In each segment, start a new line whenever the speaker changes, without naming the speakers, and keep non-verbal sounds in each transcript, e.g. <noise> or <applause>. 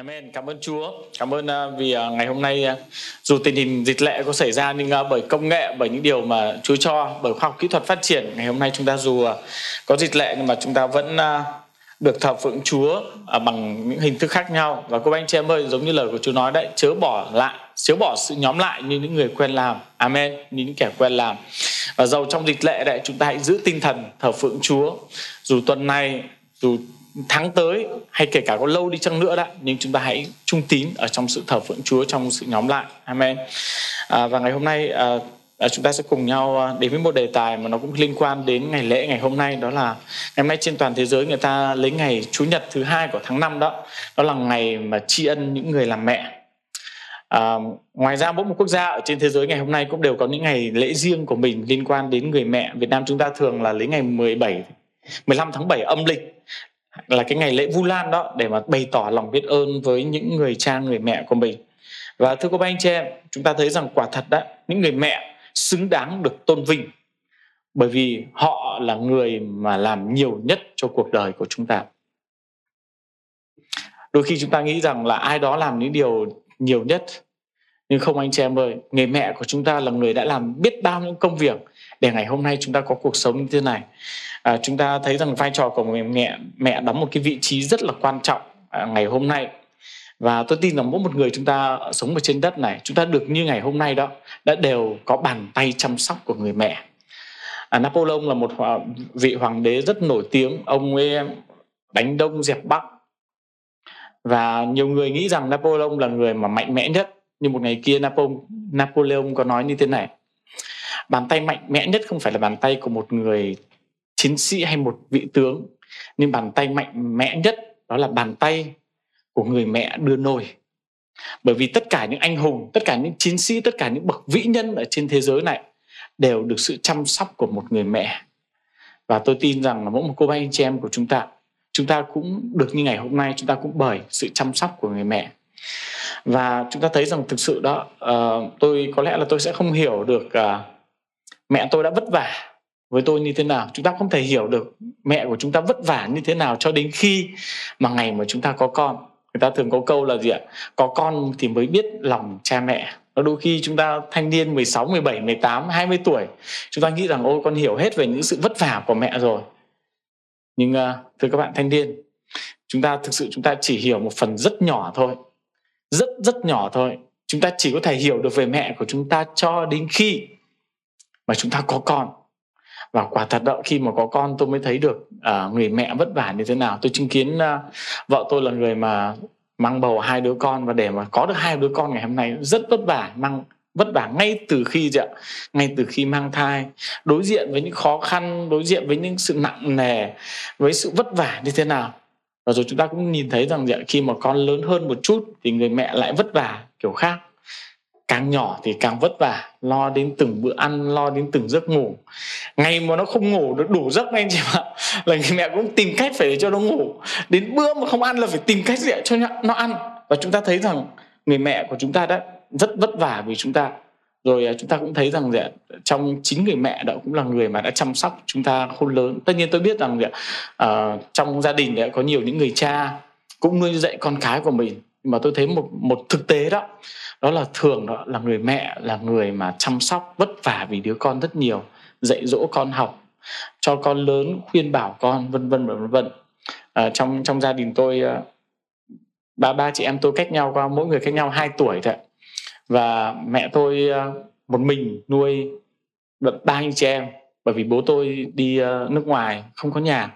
Amen. Cảm ơn Chúa. Cảm ơn uh, vì uh, ngày hôm nay uh, dù tình hình dịch lệ có xảy ra nhưng bởi công nghệ, bởi những điều mà Chúa cho, bởi khoa học kỹ thuật phát triển, ngày hôm nay chúng ta dù có dịch lệ nhưng mà chúng ta vẫn được thờ phượng Chúa bằng những hình thức khác nhau. Và cô anh chị em ơi giống như lời của Chúa nói đấy chớ bỏ lại chớ bỏ sự nhóm lại như những người quen làm. Amen. Như những kẻ quen làm. Và dầu trong dịch lệ đấy chúng ta hãy giữ tinh thần thờ phượng Chúa. Dù tuần này dù tháng tới hay kể cả có lâu đi chăng nữa đó nhưng chúng ta hãy trung tín ở trong sự thờ phượng Chúa trong sự nhóm lại. Amen. À, và ngày hôm nay à, à chúng ta sẽ cùng nhau à, đến với một đề tài mà nó cũng liên quan đến ngày lễ ngày hôm nay đó là ngày hôm nay trên toàn thế giới người ta lấy ngày Chủ nhật thứ hai của tháng 5 đó. Đó là ngày mà tri ân những người làm mẹ. À, ngoài ra mỗi một quốc gia ở trên thế giới ngày hôm nay cũng đều có những ngày lễ riêng của mình liên quan đến người mẹ. Việt Nam chúng ta thường là lấy ngày 17 15 tháng 7 âm lịch là cái ngày lễ Vu Lan đó, để mà bày tỏ lòng biết ơn với những người cha, người mẹ của mình. Và thưa các anh chị em, chúng ta thấy rằng quả thật đó những người mẹ xứng đáng được tôn vinh, bởi vì họ là người mà làm nhiều nhất cho cuộc đời của chúng ta. Đôi khi chúng ta nghĩ rằng là ai đó làm những điều nhiều nhất, nhưng không anh chị em ơi, người mẹ của chúng ta là người đã làm biết bao những công việc để ngày hôm nay chúng ta có cuộc sống như thế này à, chúng ta thấy rằng vai trò của người mẹ mẹ đóng một cái vị trí rất là quan trọng à, ngày hôm nay. Và tôi tin rằng mỗi một người chúng ta sống ở trên đất này chúng ta được như ngày hôm nay đó đã đều có bàn tay chăm sóc của người mẹ. À, Napoleon là một vị hoàng đế rất nổi tiếng. Ông ấy đánh đông dẹp bắc. Và nhiều người nghĩ rằng Napoleon là người mà mạnh mẽ nhất. Nhưng một ngày kia Napoleon, Napoleon có nói như thế này. Bàn tay mạnh mẽ nhất không phải là bàn tay của một người chiến sĩ hay một vị tướng nhưng bàn tay mạnh mẽ nhất đó là bàn tay của người mẹ đưa nôi. Bởi vì tất cả những anh hùng tất cả những chiến sĩ tất cả những bậc vĩ nhân ở trên thế giới này đều được sự chăm sóc của một người mẹ. Và tôi tin rằng là mỗi một cô bác anh chị em của chúng ta chúng ta cũng được như ngày hôm nay chúng ta cũng bởi sự chăm sóc của người mẹ. Và chúng ta thấy rằng thực sự đó uh, tôi có lẽ là tôi sẽ không hiểu được uh, mẹ tôi đã vất vả với tôi như thế nào. Chúng ta không thể hiểu được mẹ của chúng ta vất vả như thế nào cho đến khi mà ngày mà chúng ta có con. Người ta thường có câu là gì ạ? Có con thì mới biết lòng cha mẹ. Đôi khi chúng ta thanh niên 16, 17, 18, 20 tuổi chúng ta nghĩ rằng ôi con hiểu hết về những sự vất vả của mẹ rồi. Nhưng à, thưa các bạn thanh niên chúng ta thực sự chúng ta chỉ hiểu một phần rất nhỏ thôi. Rất rất nhỏ thôi. Chúng ta chỉ có thể hiểu được về mẹ của chúng ta cho đến khi mà chúng ta có con và quả thật đó khi mà có con tôi mới thấy được uh, người mẹ vất vả như thế nào. Tôi chứng kiến uh, vợ tôi là người mà mang bầu hai đứa con và để mà có được hai đứa con ngày hôm nay rất vất vả mang vất vả ngay từ khi ạ? Ngay từ khi mang thai. Đối diện với những khó khăn đối diện với những sự nặng nề với sự vất vả như thế nào. Và rồi chúng ta cũng nhìn thấy rằng khi mà con lớn hơn một chút thì người mẹ lại vất vả kiểu khác càng nhỏ thì càng vất vả lo đến từng bữa ăn lo đến từng giấc ngủ. Ngày mà nó không ngủ được đủ giấc anh chị ạ <laughs> là người mẹ cũng tìm cách phải để cho nó ngủ. Đến bữa mà không ăn là phải tìm cách để cho nó ăn. Và chúng ta thấy rằng người mẹ của chúng ta đã rất vất vả vì chúng ta. Rồi à, chúng ta cũng thấy rằng dạ, trong chính người mẹ đó cũng là người mà đã chăm sóc chúng ta khôn lớn. Tất nhiên tôi biết rằng uh, trong gia đình dạ, có nhiều những người cha cũng nuôi dạy con cái của mình nhưng mà tôi thấy một một thực tế đó đó là thường đó là người mẹ là người mà chăm sóc vất vả vì đứa con rất nhiều dạy dỗ con học cho con lớn khuyên bảo con vân vân vân vân. À, trong trong gia đình tôi à, ba ba chị em tôi cách nhau qua mỗi người cách nhau 2 tuổi thôi và mẹ tôi à, một mình nuôi ba anh chị em bởi vì bố tôi đi ờ, nước ngoài không có nhà.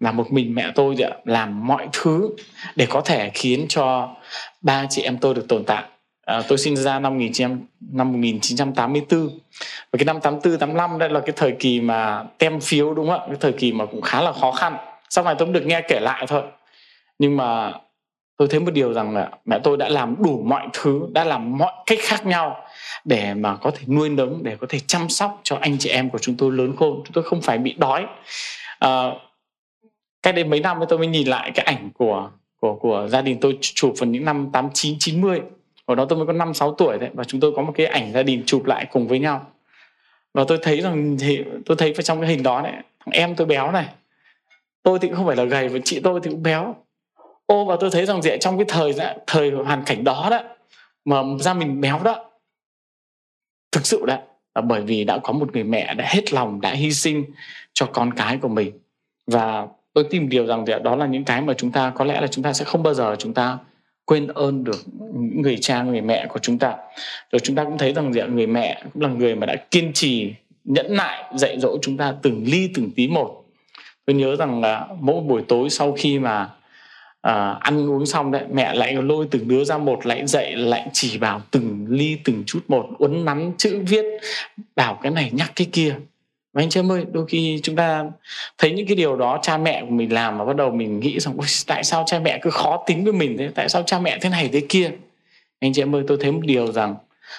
Là một mình mẹ tôi làm mọi thứ để có thể khiến cho ba chị em tôi được tồn tại. À, tôi sinh ra năm 1900, năm 1984 và cái năm 84 85 đây là cái thời kỳ mà tem phiếu đúng không ạ? Cái thời kỳ mà cũng khá là khó khăn. Sau này tôi cũng được nghe kể lại thôi. Nhưng mà tôi thấy một điều rằng là mẹ tôi đã làm đủ mọi thứ đã làm mọi cách khác nhau để mà có thể nuôi nấng để có thể chăm sóc cho anh chị em của chúng tôi lớn khôn. Chúng tôi không phải bị đói. À, cách đây mấy năm tôi mới nhìn lại cái ảnh của của của gia đình tôi chụp vào những năm 89 90 hồi đó tôi mới có năm sáu tuổi đấy và chúng tôi có một cái ảnh gia đình chụp lại cùng với nhau. Và tôi thấy rằng thì tôi thấy vào trong cái hình đó đấy, thằng em tôi béo này. Tôi thì cũng không phải là gầy và chị tôi thì cũng béo ô, và tôi thấy rằng gì trong cái thời dạ, thời hoàn cảnh đó đó, mà ra mình béo đó, thực sự đó là bởi vì đã có một người mẹ đã hết lòng, đã hy sinh cho con cái của mình. Và tôi tin điều rằng đó là những cái mà chúng ta, có lẽ là chúng ta sẽ không bao giờ chúng ta quên ơn được người cha, người mẹ của chúng ta. Rồi chúng ta cũng thấy rằng người mẹ cũng là người mà đã kiên trì, nhẫn nại, dạy dỗ chúng ta từng ly từng tí một. Tôi nhớ rằng là mỗi buổi tối sau khi mà à, ăn uống xong đấy mẹ lại lôi từng đứa ra một lại dạy lại chỉ bảo từng ly từng chút một uốn nắn chữ viết bảo cái này nhắc cái kia. Và anh chị em ơi đôi khi chúng ta thấy những cái điều đó cha mẹ của mình làm mà bắt đầu mình nghĩ rằng tại sao cha mẹ cứ khó tính với mình thế? Tại sao cha mẹ thế này thế kia? Anh chị em ơi tôi thấy một điều rằng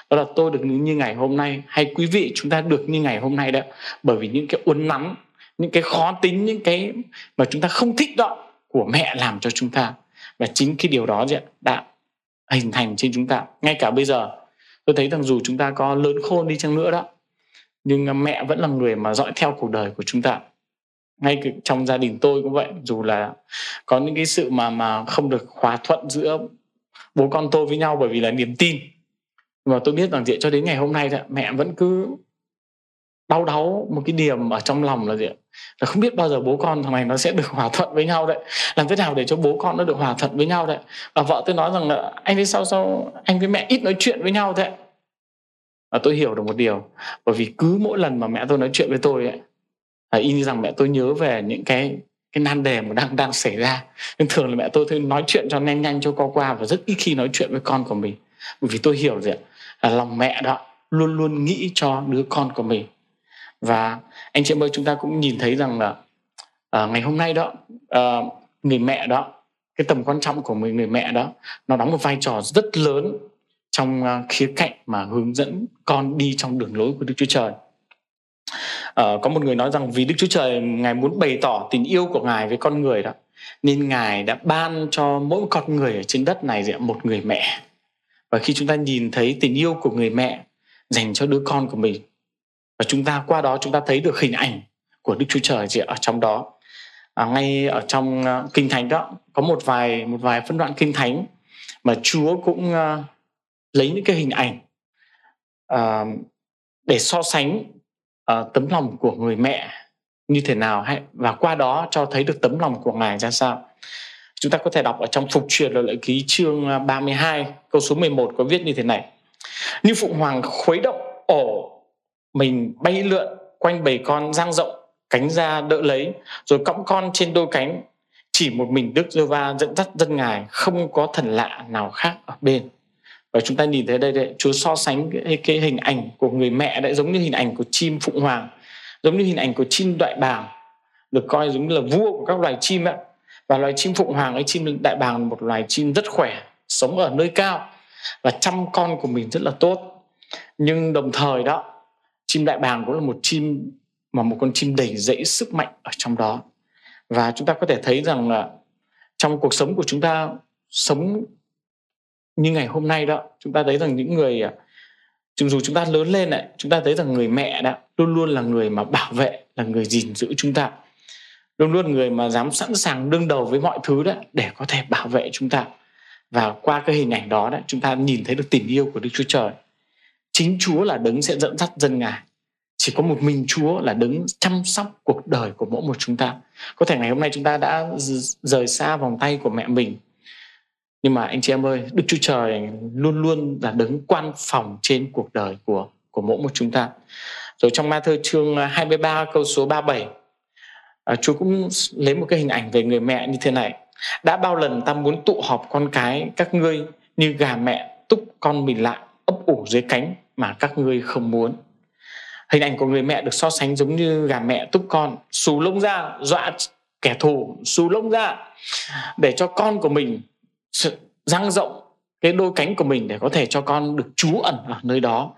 đó là tôi được như ngày hôm nay. Hay quý vị chúng ta được như ngày hôm nay đó bởi vì những cái uốn nắn những cái khó tính những cái mà chúng ta không thích đó của mẹ làm cho chúng ta. Và chính cái điều đó đã hình thành trên chúng ta. Ngay cả bây giờ, tôi thấy rằng dù chúng ta có lớn khôn đi chăng nữa đó, nhưng mẹ vẫn là người mà dõi theo cuộc đời của chúng ta. Ngay trong gia đình tôi cũng vậy, dù là có những cái sự mà mà không được hòa thuận giữa bố con tôi với nhau bởi vì là niềm tin. Mà tôi biết rằng diện cho đến ngày hôm nay mẹ vẫn cứ đau đáu, một cái điểm ở trong lòng là gì là không biết bao giờ bố con thằng này nó sẽ được hòa thuận với nhau đấy. Làm thế nào để cho bố con nó được hòa thuận với nhau đấy? Và vợ tôi nói rằng là, anh thấy sao sao anh với mẹ ít nói chuyện với nhau thế? Và tôi hiểu được một điều, bởi vì cứ mỗi lần mà mẹ tôi nói chuyện với tôi ấy là y như rằng mẹ tôi nhớ về những cái cái nan đề mà đang đang xảy ra. Nhưng thường là mẹ tôi thôi nói chuyện cho nhanh nhanh cho qua qua và rất ít khi nói chuyện với con của mình. Bởi vì tôi hiểu gì ạ? là lòng mẹ đó luôn luôn nghĩ cho đứa con của mình và anh chị em ơi chúng ta cũng nhìn thấy rằng là à, ngày hôm nay đó à, người mẹ đó cái tầm quan trọng của người người mẹ đó nó đóng một vai trò rất lớn trong uh, khía cạnh mà hướng dẫn con đi trong đường lối của Đức Chúa Trời. Uh, có một người nói rằng vì Đức Chúa Trời ngài muốn bày tỏ tình yêu của ngài với con người đó nên ngài đã ban cho mỗi con người ở trên đất này một người mẹ và khi chúng ta nhìn thấy tình yêu của người mẹ dành cho đứa con của mình và chúng ta qua đó chúng ta thấy được hình ảnh của Đức Chúa Trời chị ở trong đó. À, ngay ở trong uh, kinh thánh đó có một vài một vài phân đoạn kinh thánh mà Chúa cũng uh, lấy những cái hình ảnh uh, để so sánh uh, tấm lòng của người mẹ như thế nào hay và qua đó cho thấy được tấm lòng của ngài ra sao. Chúng ta có thể đọc ở trong phục truyền lời lệ ký chương 32 câu số 11 có viết như thế này. Như phụ hoàng khuấy động ổ mình bay lượn quanh bầy con giang rộng cánh ra đỡ lấy rồi cõng con trên đôi cánh. Chỉ một mình Đức giê va dẫn dắt dân ngài không có thần lạ nào khác ở bên. Và chúng ta nhìn thấy đây đấy Chúa so sánh cái, cái hình ảnh của người mẹ đấy giống như hình ảnh của chim phụng hoàng giống như hình ảnh của chim đại bàng được coi giống như là vua của các loài chim ấy. Và loài chim phụng hoàng ấy chim đại bàng là một loài chim rất khỏe sống ở nơi cao. Và chăm con của mình rất là tốt. Nhưng đồng thời đó chim đại bàng cũng là một chim mà một con chim đầy dẫy sức mạnh ở trong đó. Và chúng ta có thể thấy rằng là trong cuộc sống của chúng ta sống như ngày hôm nay đó, chúng ta thấy rằng những người à, dù chúng ta lớn lên lại chúng ta thấy rằng người mẹ đó luôn luôn là người mà bảo vệ, là người gìn giữ chúng ta. Luôn luôn người mà dám sẵn sàng đương đầu với mọi thứ đó để có thể bảo vệ chúng ta. Và qua cái hình ảnh đó đó, chúng ta nhìn thấy được tình yêu của Đức Chúa Trời. Chính Chúa là đấng sẽ dẫn dắt dân ngài chỉ có một mình Chúa là đứng chăm sóc cuộc đời của mỗi một chúng ta. Có thể ngày hôm nay chúng ta đã rời xa vòng tay của mẹ mình. Nhưng mà anh chị em ơi Đức Chúa Trời luôn luôn là đứng quan phòng trên cuộc đời của của mỗi một chúng ta. Rồi trong ma thơ chương 23 câu số 37 à, Chúa cũng lấy một cái hình ảnh về người mẹ như thế này. Đã bao lần ta muốn tụ họp con cái các ngươi như gà mẹ túc con mình lại ấp ủ dưới cánh mà các ngươi không muốn hình ảnh của người mẹ được so sánh giống như gà mẹ túc con. Xù lông ra dọa kẻ thù xù lông ra để cho con của mình dang rộng cái đôi cánh của mình để có thể cho con được trú ẩn ở nơi đó.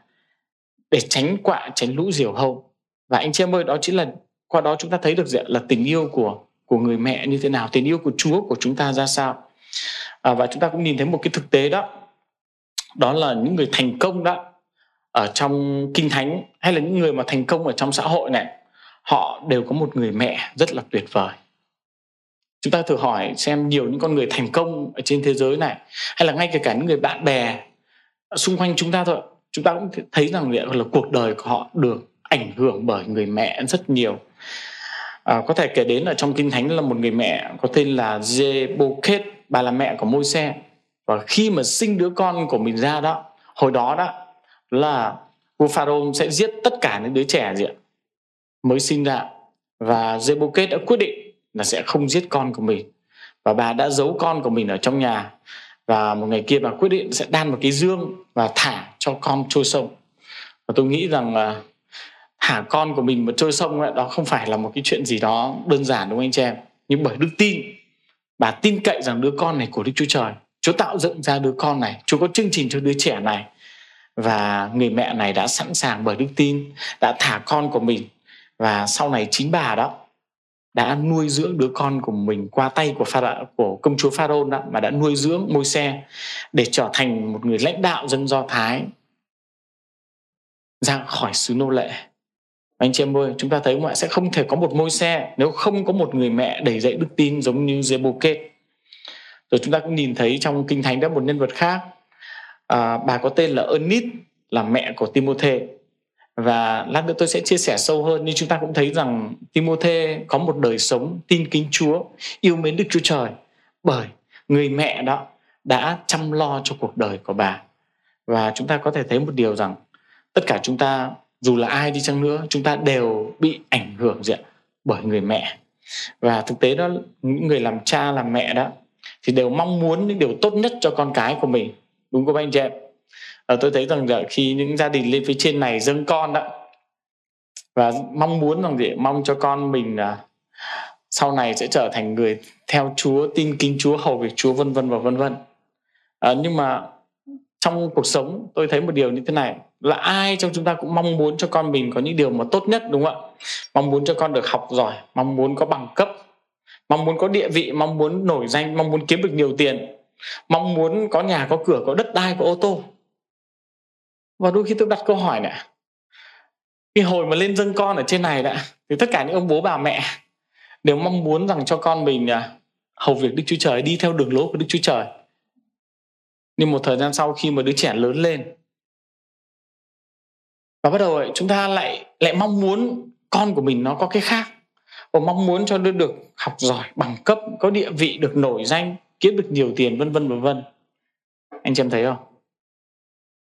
Để tránh quạ tránh lũ diều hâu. Và anh chị em ơi đó chính là qua đó chúng ta thấy được là tình yêu của của người mẹ như thế nào tình yêu của Chúa của chúng ta ra sao. À, và chúng ta cũng nhìn thấy một cái thực tế đó. Đó là những người thành công đó ở trong kinh thánh hay là những người mà thành công ở trong xã hội này họ đều có một người mẹ rất là tuyệt vời. Chúng ta thử hỏi xem nhiều những con người thành công ở trên thế giới này hay là ngay cả cả những người bạn bè xung quanh chúng ta thôi chúng ta cũng thấy rằng là cuộc đời của họ được ảnh hưởng bởi người mẹ rất nhiều. À, có thể kể đến ở trong kinh thánh là một người mẹ có tên là Jeboket bà là mẹ của Môi-se. Và khi mà sinh đứa con của mình ra đó hồi đó đó là vua Pharaoh sẽ giết tất cả những đứa trẻ gì ạ? Mới sinh ra. Và Jeboket đã quyết định là sẽ không giết con của mình. Và bà đã giấu con của mình ở trong nhà. Và một ngày kia bà quyết định sẽ đan một cái dương và thả cho con trôi sông. Và tôi nghĩ rằng là thả con của mình mà trôi sông ấy, đó không phải là một cái chuyện gì đó đơn giản đúng không anh chị em? Nhưng bởi đức tin bà tin cậy rằng đứa con này của đức chúa trời chúa tạo dựng ra đứa con này chúa có chương trình cho đứa trẻ này và người mẹ này đã sẵn sàng bởi đức tin, đã thả con của mình. Và sau này chính bà đó đã nuôi dưỡng đứa con của mình qua tay của pha của công chúa Pharaoh đó, mà đã nuôi dưỡng môi xe để trở thành một người lãnh đạo dân Do Thái ra khỏi xứ nô lệ. Anh chị em ơi, chúng ta thấy ngoại sẽ không thể có một môi xe nếu không có một người mẹ đầy dạy đức tin giống như Jeboket rồi chúng ta cũng nhìn thấy trong kinh thánh đó một nhân vật khác à, bà có tên là Ernest là mẹ của Timothy và lát nữa tôi sẽ chia sẻ sâu hơn nhưng chúng ta cũng thấy rằng Timothy có một đời sống tin kính Chúa yêu mến Đức Chúa Trời bởi người mẹ đó đã chăm lo cho cuộc đời của bà. Và chúng ta có thể thấy một điều rằng tất cả chúng ta dù là ai đi chăng nữa chúng ta đều bị ảnh hưởng gì ạ? Bởi người mẹ. Và thực tế đó những người làm cha làm mẹ đó thì đều mong muốn những điều tốt nhất cho con cái của mình đúng không anh chị em? À, tôi thấy rằng là khi những gia đình lên phía trên này dâng con đó và mong muốn rằng gì? Mong cho con mình là sau này sẽ trở thành người theo Chúa tin kính Chúa hầu việc Chúa vân vân và vân vân. À, nhưng mà trong cuộc sống tôi thấy một điều như thế này là ai trong chúng ta cũng mong muốn cho con mình có những điều mà tốt nhất đúng không ạ? Mong muốn cho con được học giỏi mong muốn có bằng cấp mong muốn có địa vị mong muốn nổi danh mong muốn kiếm được nhiều tiền mong muốn có nhà, có cửa, có đất đai, có ô tô. Và đôi khi tôi đặt câu hỏi này cái hồi mà lên dâng con ở trên này đã, thì tất cả những ông bố bà mẹ đều mong muốn rằng cho con mình à, hầu việc Đức Chúa Trời, đi theo đường lối của Đức Chúa Trời. Nhưng một thời gian sau khi mà đứa trẻ lớn lên và bắt đầu chúng ta lại lại mong muốn con của mình nó có cái khác. Và mong muốn cho nó được học giỏi bằng cấp, có địa vị, được nổi danh kiếm được nhiều tiền vân vân vân vân. Anh chị em thấy không?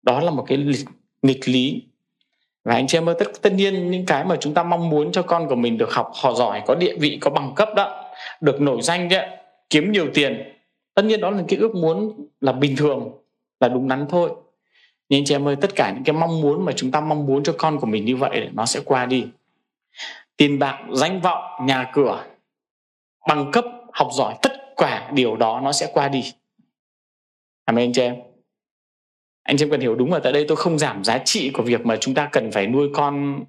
Đó là một cái lịch, nghịch lý. Và anh chị em ơi tất, tất nhiên những cái mà chúng ta mong muốn cho con của mình được học họ giỏi có địa vị có bằng cấp đó được nổi danh đấy kiếm nhiều tiền. Tất nhiên đó là cái ước muốn là bình thường là đúng đắn thôi. Nhưng anh chị em ơi tất cả những cái mong muốn mà chúng ta mong muốn cho con của mình như vậy nó sẽ qua đi. Tiền bạc danh vọng nhà cửa bằng cấp học giỏi tất cả điều đó nó sẽ qua đi. Amen anh chị em. Anh chị em cần hiểu đúng ở tại đây tôi không giảm giá trị của việc mà chúng ta cần phải nuôi con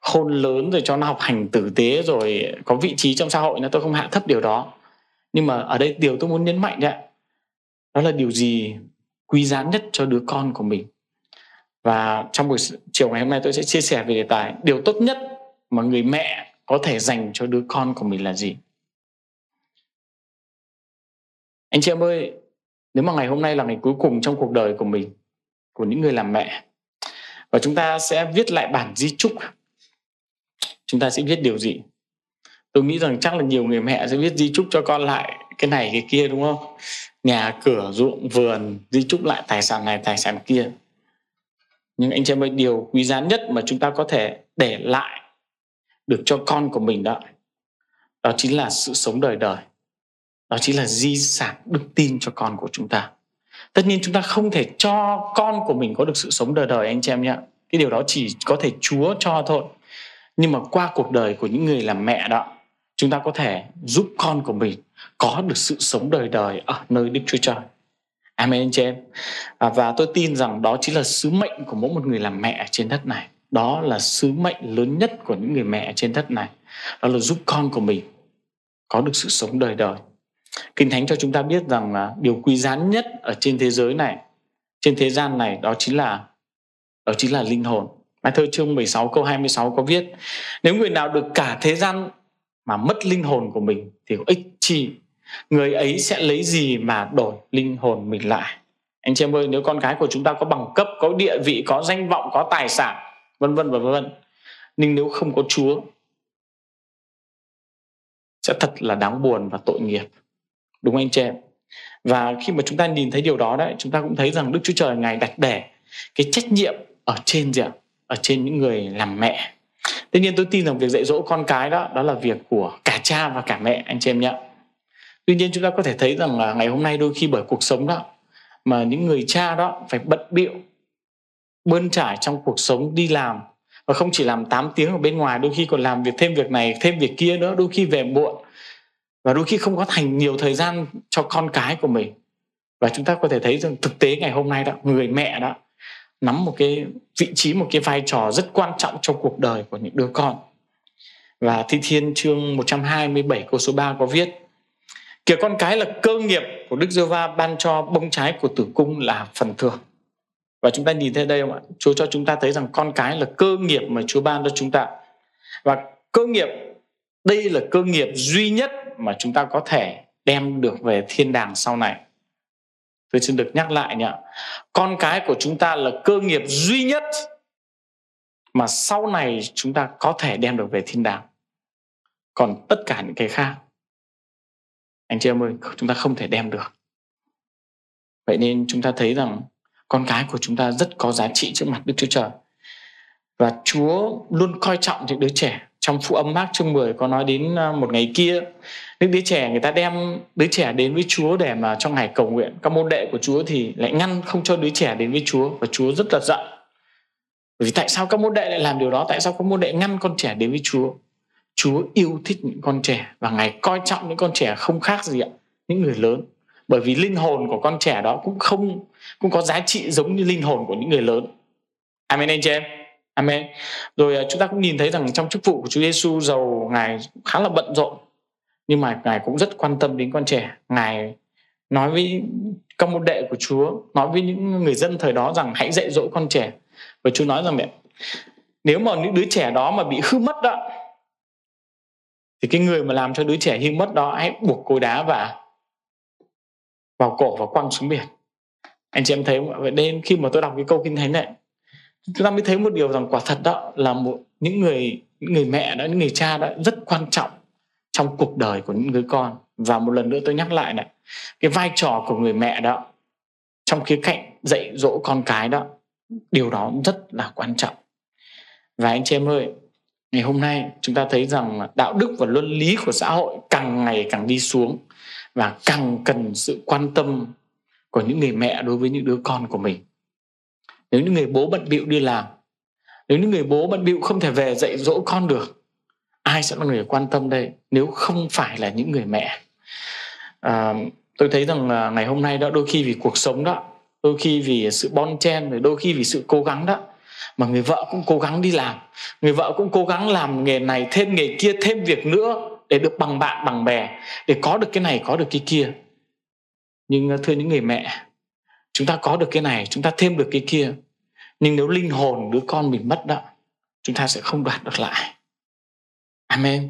khôn lớn rồi cho nó học hành tử tế rồi có vị trí trong xã hội nó tôi không hạ thấp điều đó. Nhưng mà ở đây điều tôi muốn nhấn mạnh đấy đó là điều gì quý giá nhất cho đứa con của mình? Và trong buổi chiều ngày hôm nay tôi sẽ chia sẻ về đề tài, điều tốt nhất mà người mẹ có thể dành cho đứa con của mình là gì? Anh chị em ơi, nếu mà ngày hôm nay là ngày cuối cùng trong cuộc đời của mình, của những người làm mẹ, và chúng ta sẽ viết lại bản di chúc, chúng ta sẽ viết điều gì? Tôi nghĩ rằng chắc là nhiều người mẹ sẽ viết di chúc cho con lại cái này, cái kia, đúng không? Nhà cửa, ruộng, vườn, di chúc lại tài sản này, tài sản kia. Nhưng anh chị em ơi, điều quý giá nhất mà chúng ta có thể để lại được cho con của mình đó đó chính là sự sống đời đời đó chính là di sản đức tin cho con của chúng ta. Tất nhiên chúng ta không thể cho con của mình có được sự sống đời đời anh chị em nhé. Cái điều đó chỉ có thể chúa cho thôi. Nhưng mà qua cuộc đời của những người làm mẹ đó chúng ta có thể giúp con của mình có được sự sống đời đời ở nơi đức chúa trời. Amen anh chị em. À, và tôi tin rằng đó chính là sứ mệnh của mỗi một người làm mẹ trên đất này. Đó là sứ mệnh lớn nhất của những người mẹ trên đất này. Đó là giúp con của mình có được sự sống đời đời. Kinh Thánh cho chúng ta biết rằng là điều quý giá nhất ở trên thế giới này, trên thế gian này đó chính là đó chính là linh hồn. Mai thơ chương 16 câu 26 có viết Nếu người nào được cả thế gian mà mất linh hồn của mình thì có ích chi? Người ấy sẽ lấy gì mà đổi linh hồn mình lại? Anh chị em ơi nếu con cái của chúng ta có bằng cấp có địa vị có danh vọng có tài sản vân vân và vân vân nhưng nếu không có chúa sẽ thật là đáng buồn và tội nghiệp đúng anh chị em? Và khi mà chúng ta nhìn thấy điều đó đấy, chúng ta cũng thấy rằng đức chúa trời ngài đặt để cái trách nhiệm ở trên gì ạ? Ở trên những người làm mẹ. Tuy nhiên tôi tin rằng việc dạy dỗ con cái đó đó là việc của cả cha và cả mẹ, anh chị em nhé. Tuy nhiên chúng ta có thể thấy rằng là ngày hôm nay đôi khi bởi cuộc sống đó, mà những người cha đó phải bận bịu, bươn trải trong cuộc sống đi làm và không chỉ làm 8 tiếng ở bên ngoài, đôi khi còn làm việc thêm việc này, thêm việc kia nữa, đôi khi về muộn và đôi khi không có thành nhiều thời gian cho con cái của mình và chúng ta có thể thấy rằng thực tế ngày hôm nay đó, người mẹ đó nắm một cái vị trí, một cái vai trò rất quan trọng trong cuộc đời của những đứa con và Thi Thiên chương 127 câu số 3 có viết Kìa con cái là cơ nghiệp của Đức Giê Va ban cho bông trái của tử cung là phần thưởng. Và chúng ta nhìn thấy đây không ạ? Chúa cho chúng ta thấy rằng con cái là cơ nghiệp mà Chúa ban cho chúng ta. Và cơ nghiệp, đây là cơ nghiệp duy nhất mà chúng ta có thể đem được về thiên đàng sau này. Tôi xin được nhắc lại nhé. Con cái của chúng ta là cơ nghiệp duy nhất mà sau này chúng ta có thể đem được về thiên đàng. Còn tất cả những cái khác, anh chị em ơi, chúng ta không thể đem được vậy nên chúng ta thấy rằng con cái của chúng ta rất có giá trị trước mặt Đức Chúa Trời và Chúa luôn coi trọng những đứa trẻ trong phụ âm mác chương 10 có nói đến à, một ngày kia những đứa trẻ người ta đem đứa trẻ đến với Chúa để mà trong ngày cầu nguyện các môn đệ của Chúa thì lại ngăn không cho đứa trẻ đến với Chúa và Chúa rất là giận bởi vì tại sao các môn đệ lại làm điều đó tại sao các môn đệ ngăn con trẻ đến với Chúa Chúa yêu thích những con trẻ và Ngài coi trọng những con trẻ không khác gì ạ, những người lớn. Bởi vì linh hồn của con trẻ đó cũng không cũng có giá trị giống như linh hồn của những người lớn. Amen anh chị em. Amen. Rồi à, chúng ta cũng nhìn thấy rằng trong chức vụ của Chúa Giêsu giàu Ngài khá là bận rộn nhưng mà Ngài cũng rất quan tâm đến con trẻ. Ngài nói với các môn đệ của Chúa, nói với những người dân thời đó rằng hãy dạy dỗ con trẻ. Và Chúa nói rằng mẹ, nếu mà những đứa trẻ đó mà bị hư mất đó thì cái người mà làm cho đứa trẻ hư mất đó hãy buộc cối đá và vào cổ và quăng xuống biển anh chị em thấy vậy nên khi mà tôi đọc cái câu kinh thánh này chúng ta mới thấy một điều rằng quả thật đó là một, những người những người mẹ đó, những người cha đó rất quan trọng trong cuộc đời của những đứa con. Và một lần nữa tôi nhắc lại này, cái vai trò của người mẹ đó trong khía cạnh dạy dỗ con cái đó, điều đó rất là quan trọng. Và anh chị em ơi, ngày hôm nay chúng ta thấy rằng đạo đức và luân lý của xã hội càng ngày càng đi xuống và càng cần sự quan tâm của những người mẹ đối với những đứa con của mình nếu những người bố bận bịu đi làm nếu những người bố bận bịu không thể về dạy dỗ con được ai sẽ là người quan tâm đây? Nếu không phải là những người mẹ. À, tôi thấy rằng là ngày hôm nay đó đôi khi vì cuộc sống đó đôi khi vì sự bon chen rồi đôi khi vì sự cố gắng đó mà người vợ cũng cố gắng đi làm. Người vợ cũng cố gắng làm nghề này thêm nghề kia thêm việc nữa để được bằng bạn bằng bè để có được cái này có được cái kia. Nhưng à, thưa những người mẹ chúng ta có được cái này chúng ta thêm được cái kia nhưng nếu linh hồn đứa con mình mất đó chúng ta sẽ không đoạt được lại Amen.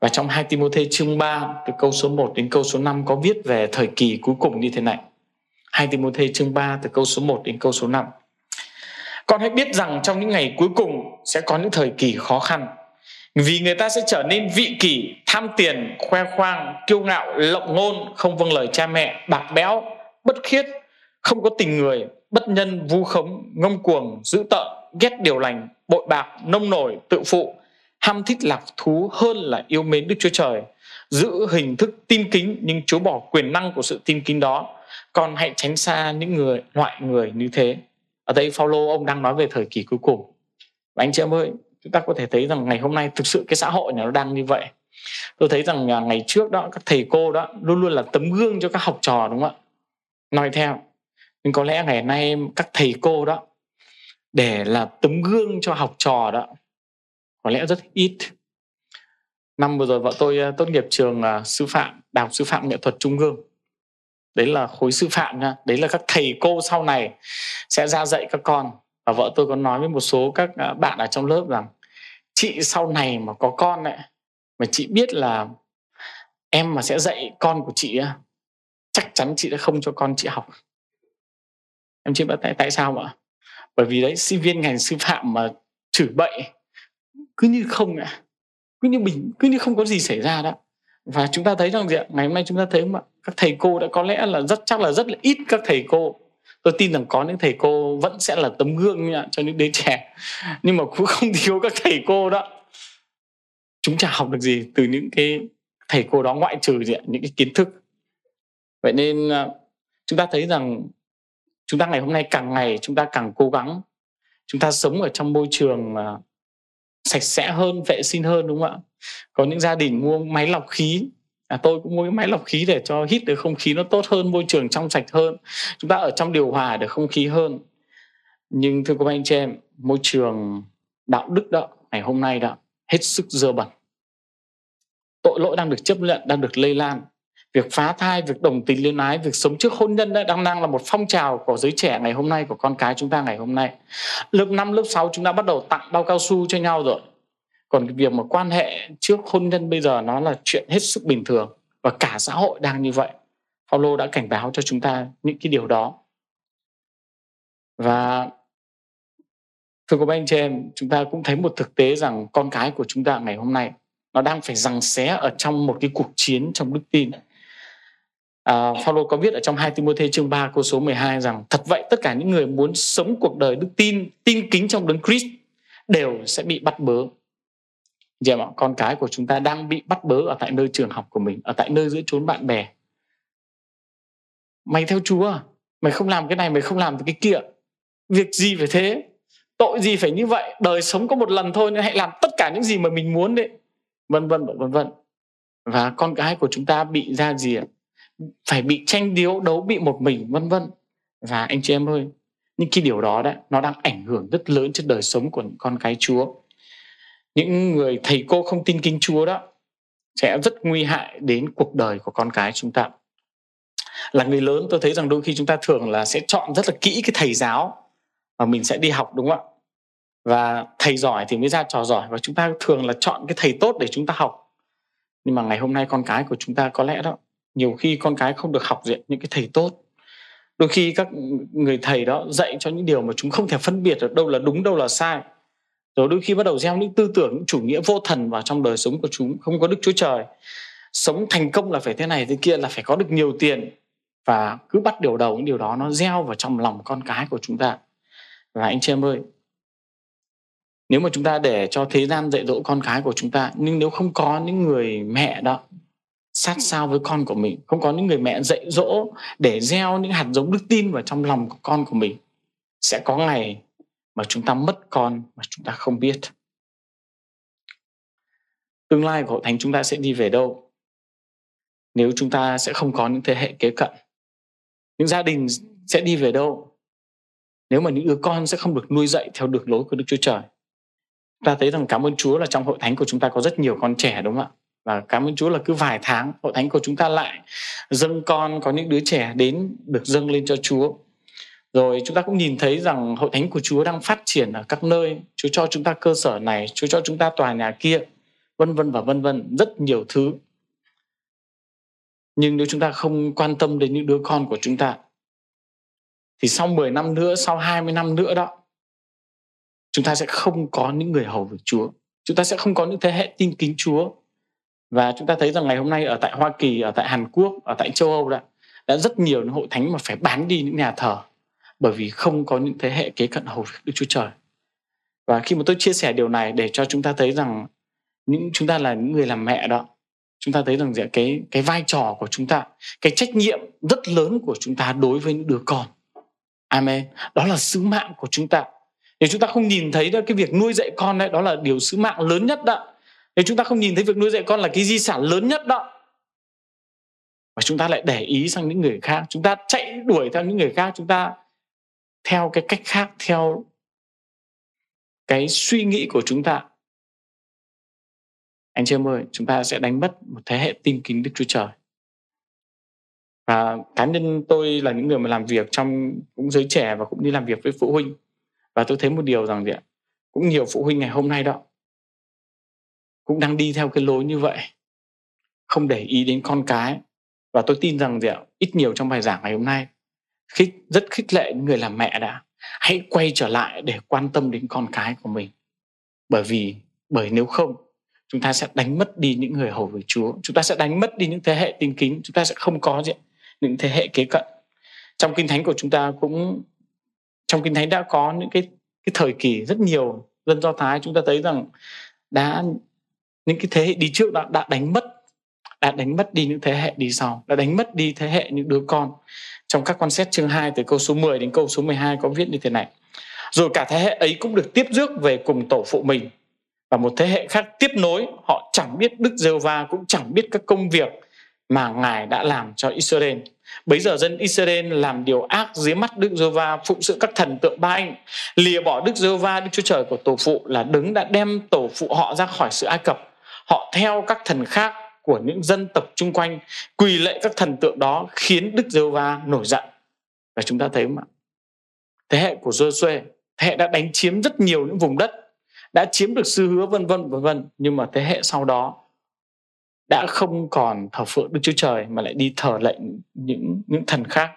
Và trong 2 Timothée chương 3 từ câu số 1 đến câu số 5 có viết về thời kỳ cuối cùng như thế này. 2 Timothée chương 3 từ câu số 1 đến câu số 5. Con hãy biết rằng trong những ngày cuối cùng sẽ có những thời kỳ khó khăn. Vì người ta sẽ trở nên vị kỷ, tham tiền, khoe khoang, kiêu ngạo, lộng ngôn, không vâng lời cha mẹ, bạc bẽo, bất khiết, không có tình người, bất nhân, vu khống, ngông cuồng, dữ tợn, ghét điều lành, bội bạc, nông nổi, tự phụ, ham thích lạc thú hơn là yêu mến Đức Chúa Trời, giữ hình thức tin kính nhưng chối bỏ quyền năng của sự tin kính đó. Còn hãy tránh xa những người loại người như thế. Ở đây Paulo ông đang nói về thời kỳ cuối cùng. Và anh chị em ơi chúng ta có thể thấy rằng ngày hôm nay thực sự cái xã hội này nó đang như vậy. Tôi thấy rằng à, ngày trước đó các thầy cô đó luôn luôn là tấm gương cho các học trò đúng không ạ? Nói theo nhưng có lẽ ngày nay các thầy cô đó, để là tấm gương cho học trò đó, có lẽ rất ít. Năm vừa rồi vợ tôi ờ, tốt nghiệp trường ờ, sư phạm, đại học sư phạm nghệ thuật trung ương đấy là khối sư phạm nha, đấy là các thầy cô sau này sẽ ra dạy các con. Và vợ tôi có nói với một số các ờ, bạn ở trong lớp rằng, chị sau này mà có con ấy, mà chị biết là em mà sẽ dạy con của chị chắc chắn chị sẽ không cho con chị học em chị biết tại tại sao ạ bởi vì đấy, sinh viên ngành sư phạm mà chửi bậy, cứ như không ạ. Cứ như bình, cứ như không có gì xảy ra đó. Và chúng ta thấy rằng gì ạ? Ngày hôm nay chúng ta thấy mà các thầy cô đã có lẽ là rất, chắc là rất là ít các thầy cô. Tôi tin rằng có những thầy cô vẫn sẽ là tấm gương cho những đứa <laughs> trẻ. Nhưng mà cũng không thiếu các thầy cô đó. Chúng chả học được gì từ những cái thầy cô đó ngoại trừ gì ạ? những cái kiến thức. Vậy nên à, chúng ta thấy rằng chúng ta ngày hôm nay càng ngày chúng ta càng cố gắng. Chúng ta sống ở trong môi trường mà sạch sẽ hơn vệ sinh hơn đúng không ạ? Có những gia đình mua máy lọc khí. À, tôi cũng mua cái máy lọc khí để cho hít được không khí nó tốt hơn môi trường trong sạch hơn. Chúng ta ở trong điều hòa được không khí hơn. Nhưng thưa các anh chị em môi trường đạo đức đó ngày hôm nay đó hết sức dơ bẩn. Tội lỗi đang được chấp nhận đang được lây lan việc phá thai việc đồng tình liên ái việc sống trước hôn nhân đó đang đang là một phong trào của giới trẻ ngày hôm nay của con cái chúng ta ngày hôm nay. Lớp 5, lớp 6 chúng ta bắt đầu tặng bao cao su cho nhau rồi. Còn cái việc mà quan hệ trước hôn nhân bây giờ nó là chuyện hết sức bình thường và cả xã hội đang như vậy. Paulo đã cảnh báo cho chúng ta những cái điều đó. Và thưa các anh chị em chúng ta cũng thấy một thực tế rằng con cái của chúng ta ngày hôm nay nó đang phải giằng xé ở trong một cái cuộc chiến trong đức tin à, Phaolô có viết ở trong 2 Timôthê chương 3 câu số 12 rằng thật vậy tất cả những người muốn sống cuộc đời đức tin tin kính trong đấng Christ đều sẽ bị bắt bớ Chị em ạ, con cái của chúng ta đang bị bắt bớ ở tại nơi trường học của mình, ở tại nơi giữa chốn bạn bè. Mày theo Chúa, mày không làm cái này, mày không làm cái kia. Việc gì phải thế? Tội gì phải như vậy? Đời sống có một lần thôi nên hãy làm tất cả những gì mà mình muốn đấy. Vân vân vân vân. Và con cái của chúng ta bị ra gì ạ? Phải bị tranh điếu đấu bị một mình vân vân. Và anh chị em ơi, những cái điều đó đấy nó đang ảnh hưởng rất lớn trên đời sống của những con cái Chúa. Những người thầy cô không tin kinh Chúa đó sẽ rất nguy hại đến cuộc đời của con cái chúng ta. Là người lớn tôi thấy rằng đôi khi chúng ta thường là sẽ chọn rất là kỹ cái thầy giáo mà mình sẽ đi học đúng không ạ? Và thầy giỏi thì mới ra trò giỏi và chúng ta thường là chọn cái thầy tốt để chúng ta học. Nhưng mà ngày hôm nay con cái của chúng ta có lẽ đó nhiều khi con cái không được học diện những cái thầy tốt. Đôi khi các người thầy đó dạy cho những điều mà chúng không thể phân biệt được đâu là đúng, đâu là sai. Rồi đôi khi bắt đầu gieo những tư tưởng, những chủ nghĩa vô thần vào trong đời sống của chúng, không có đức chúa trời. Sống thành công là phải thế này thế kia, là phải có được nhiều tiền. Và cứ bắt điều đầu, những điều đó nó gieo vào trong lòng con cái của chúng ta. Và anh chị em ơi, nếu mà chúng ta để cho thế gian dạy dỗ con cái của chúng ta, nhưng nếu không có những người mẹ đó sát sao với con của mình. Không có những người mẹ dạy dỗ để gieo những hạt giống đức tin vào trong lòng của con của mình. Sẽ có ngày mà chúng ta mất con mà chúng ta không biết. Tương lai của hội thánh chúng ta sẽ đi về đâu? Nếu chúng ta sẽ không có những thế hệ kế cận, những gia đình sẽ đi về đâu? Nếu mà những đứa con sẽ không được nuôi dạy theo đường lối của Đức Chúa Trời. Ta thấy rằng cảm ơn Chúa là trong hội thánh của chúng ta có rất nhiều con trẻ, đúng không ạ? Và cảm ơn Chúa là cứ vài tháng hội thánh của chúng ta lại dâng con có những đứa trẻ đến được dâng lên cho Chúa rồi chúng ta cũng nhìn thấy rằng hội thánh của Chúa đang phát triển ở các nơi Chúa cho chúng ta cơ sở này Chúa cho chúng ta tòa nhà kia vân vân và vân vân rất nhiều thứ nhưng nếu chúng ta không quan tâm đến những đứa con của chúng ta thì sau 10 năm nữa, sau 20 năm nữa đó chúng ta sẽ không có những người hầu việc Chúa. Chúng ta sẽ không có những thế hệ tin kính Chúa. Và chúng ta thấy rằng ngày hôm nay ở tại Hoa Kỳ, ở tại Hàn Quốc, ở tại châu Âu đã, đã rất nhiều những hội thánh mà phải bán đi những nhà thờ bởi vì không có những thế hệ kế cận hầu việc Đức Chúa Trời. Và khi mà tôi chia sẻ điều này để cho chúng ta thấy rằng những chúng ta là những người làm mẹ đó, chúng ta thấy rằng dạ, cái cái vai trò của chúng ta, cái trách nhiệm rất lớn của chúng ta đối với những đứa con. Amen. Đó là sứ mạng của chúng ta. Nếu chúng ta không nhìn thấy đó, cái việc nuôi dạy con đấy đó là điều sứ mạng lớn nhất đó. Nếu chúng ta không nhìn thấy việc nuôi dạy con là cái di sản lớn nhất đó. Và chúng ta lại để ý sang những người khác. Chúng ta chạy đuổi theo những người khác. Chúng ta theo cái cách khác, theo cái suy nghĩ của chúng ta. Anh chị em ơi, chúng ta sẽ đánh mất một thế hệ tin kính đức chúa trời. Và cá nhân tôi là những người mà làm việc trong, cũng giới trẻ và cũng đi làm việc với phụ huynh. Và tôi thấy một điều rằng gì ạ? Cũng nhiều phụ huynh ngày hôm nay đó cũng đang đi theo cái lối như vậy. Không để ý đến con cái. Và tôi tin rằng gì ạ? Ít nhiều trong bài giảng ngày hôm nay, khích, rất khích lệ những người làm mẹ đã. Hãy quay trở lại để quan tâm đến con cái của mình. Bởi vì, bởi nếu không, chúng ta sẽ đánh mất đi những người hầu với Chúa. Chúng ta sẽ đánh mất đi những thế hệ tin kính. Chúng ta sẽ không có gì những thế hệ kế cận. Trong kinh thánh của chúng ta cũng, trong kinh thánh đã có những cái cái thời kỳ rất nhiều dân do thái. Chúng ta thấy rằng đã những cái thế hệ đi trước đã, đã đánh mất đã đánh mất đi những thế hệ đi sau đã đánh mất đi thế hệ những đứa con trong các quan xét chương 2 từ câu số 10 đến câu số 12 có viết như thế này rồi cả thế hệ ấy cũng được tiếp rước về cùng tổ phụ mình và một thế hệ khác tiếp nối họ chẳng biết Đức giê va cũng chẳng biết các công việc mà Ngài đã làm cho Israel. Bấy giờ dân Israel làm điều ác dưới mắt Đức giê va phụng sự các thần tượng ba anh, lìa bỏ Đức giê va Đức Chúa Trời của tổ phụ là đứng đã đem tổ phụ họ ra khỏi sự Ai Cập. Họ theo các thần khác của những dân tộc chung quanh, quỳ lệ các thần tượng đó khiến Đức giê va nổi giận. Và chúng ta thấy mà thế hệ của Joshua, thế hệ đã đánh chiếm rất nhiều những vùng đất, đã chiếm được sư hứa vân vân vân vân, nhưng mà thế hệ sau đó đã không còn thờ phượng Đức Chúa Trời mà lại đi thờ lệnh những những thần khác.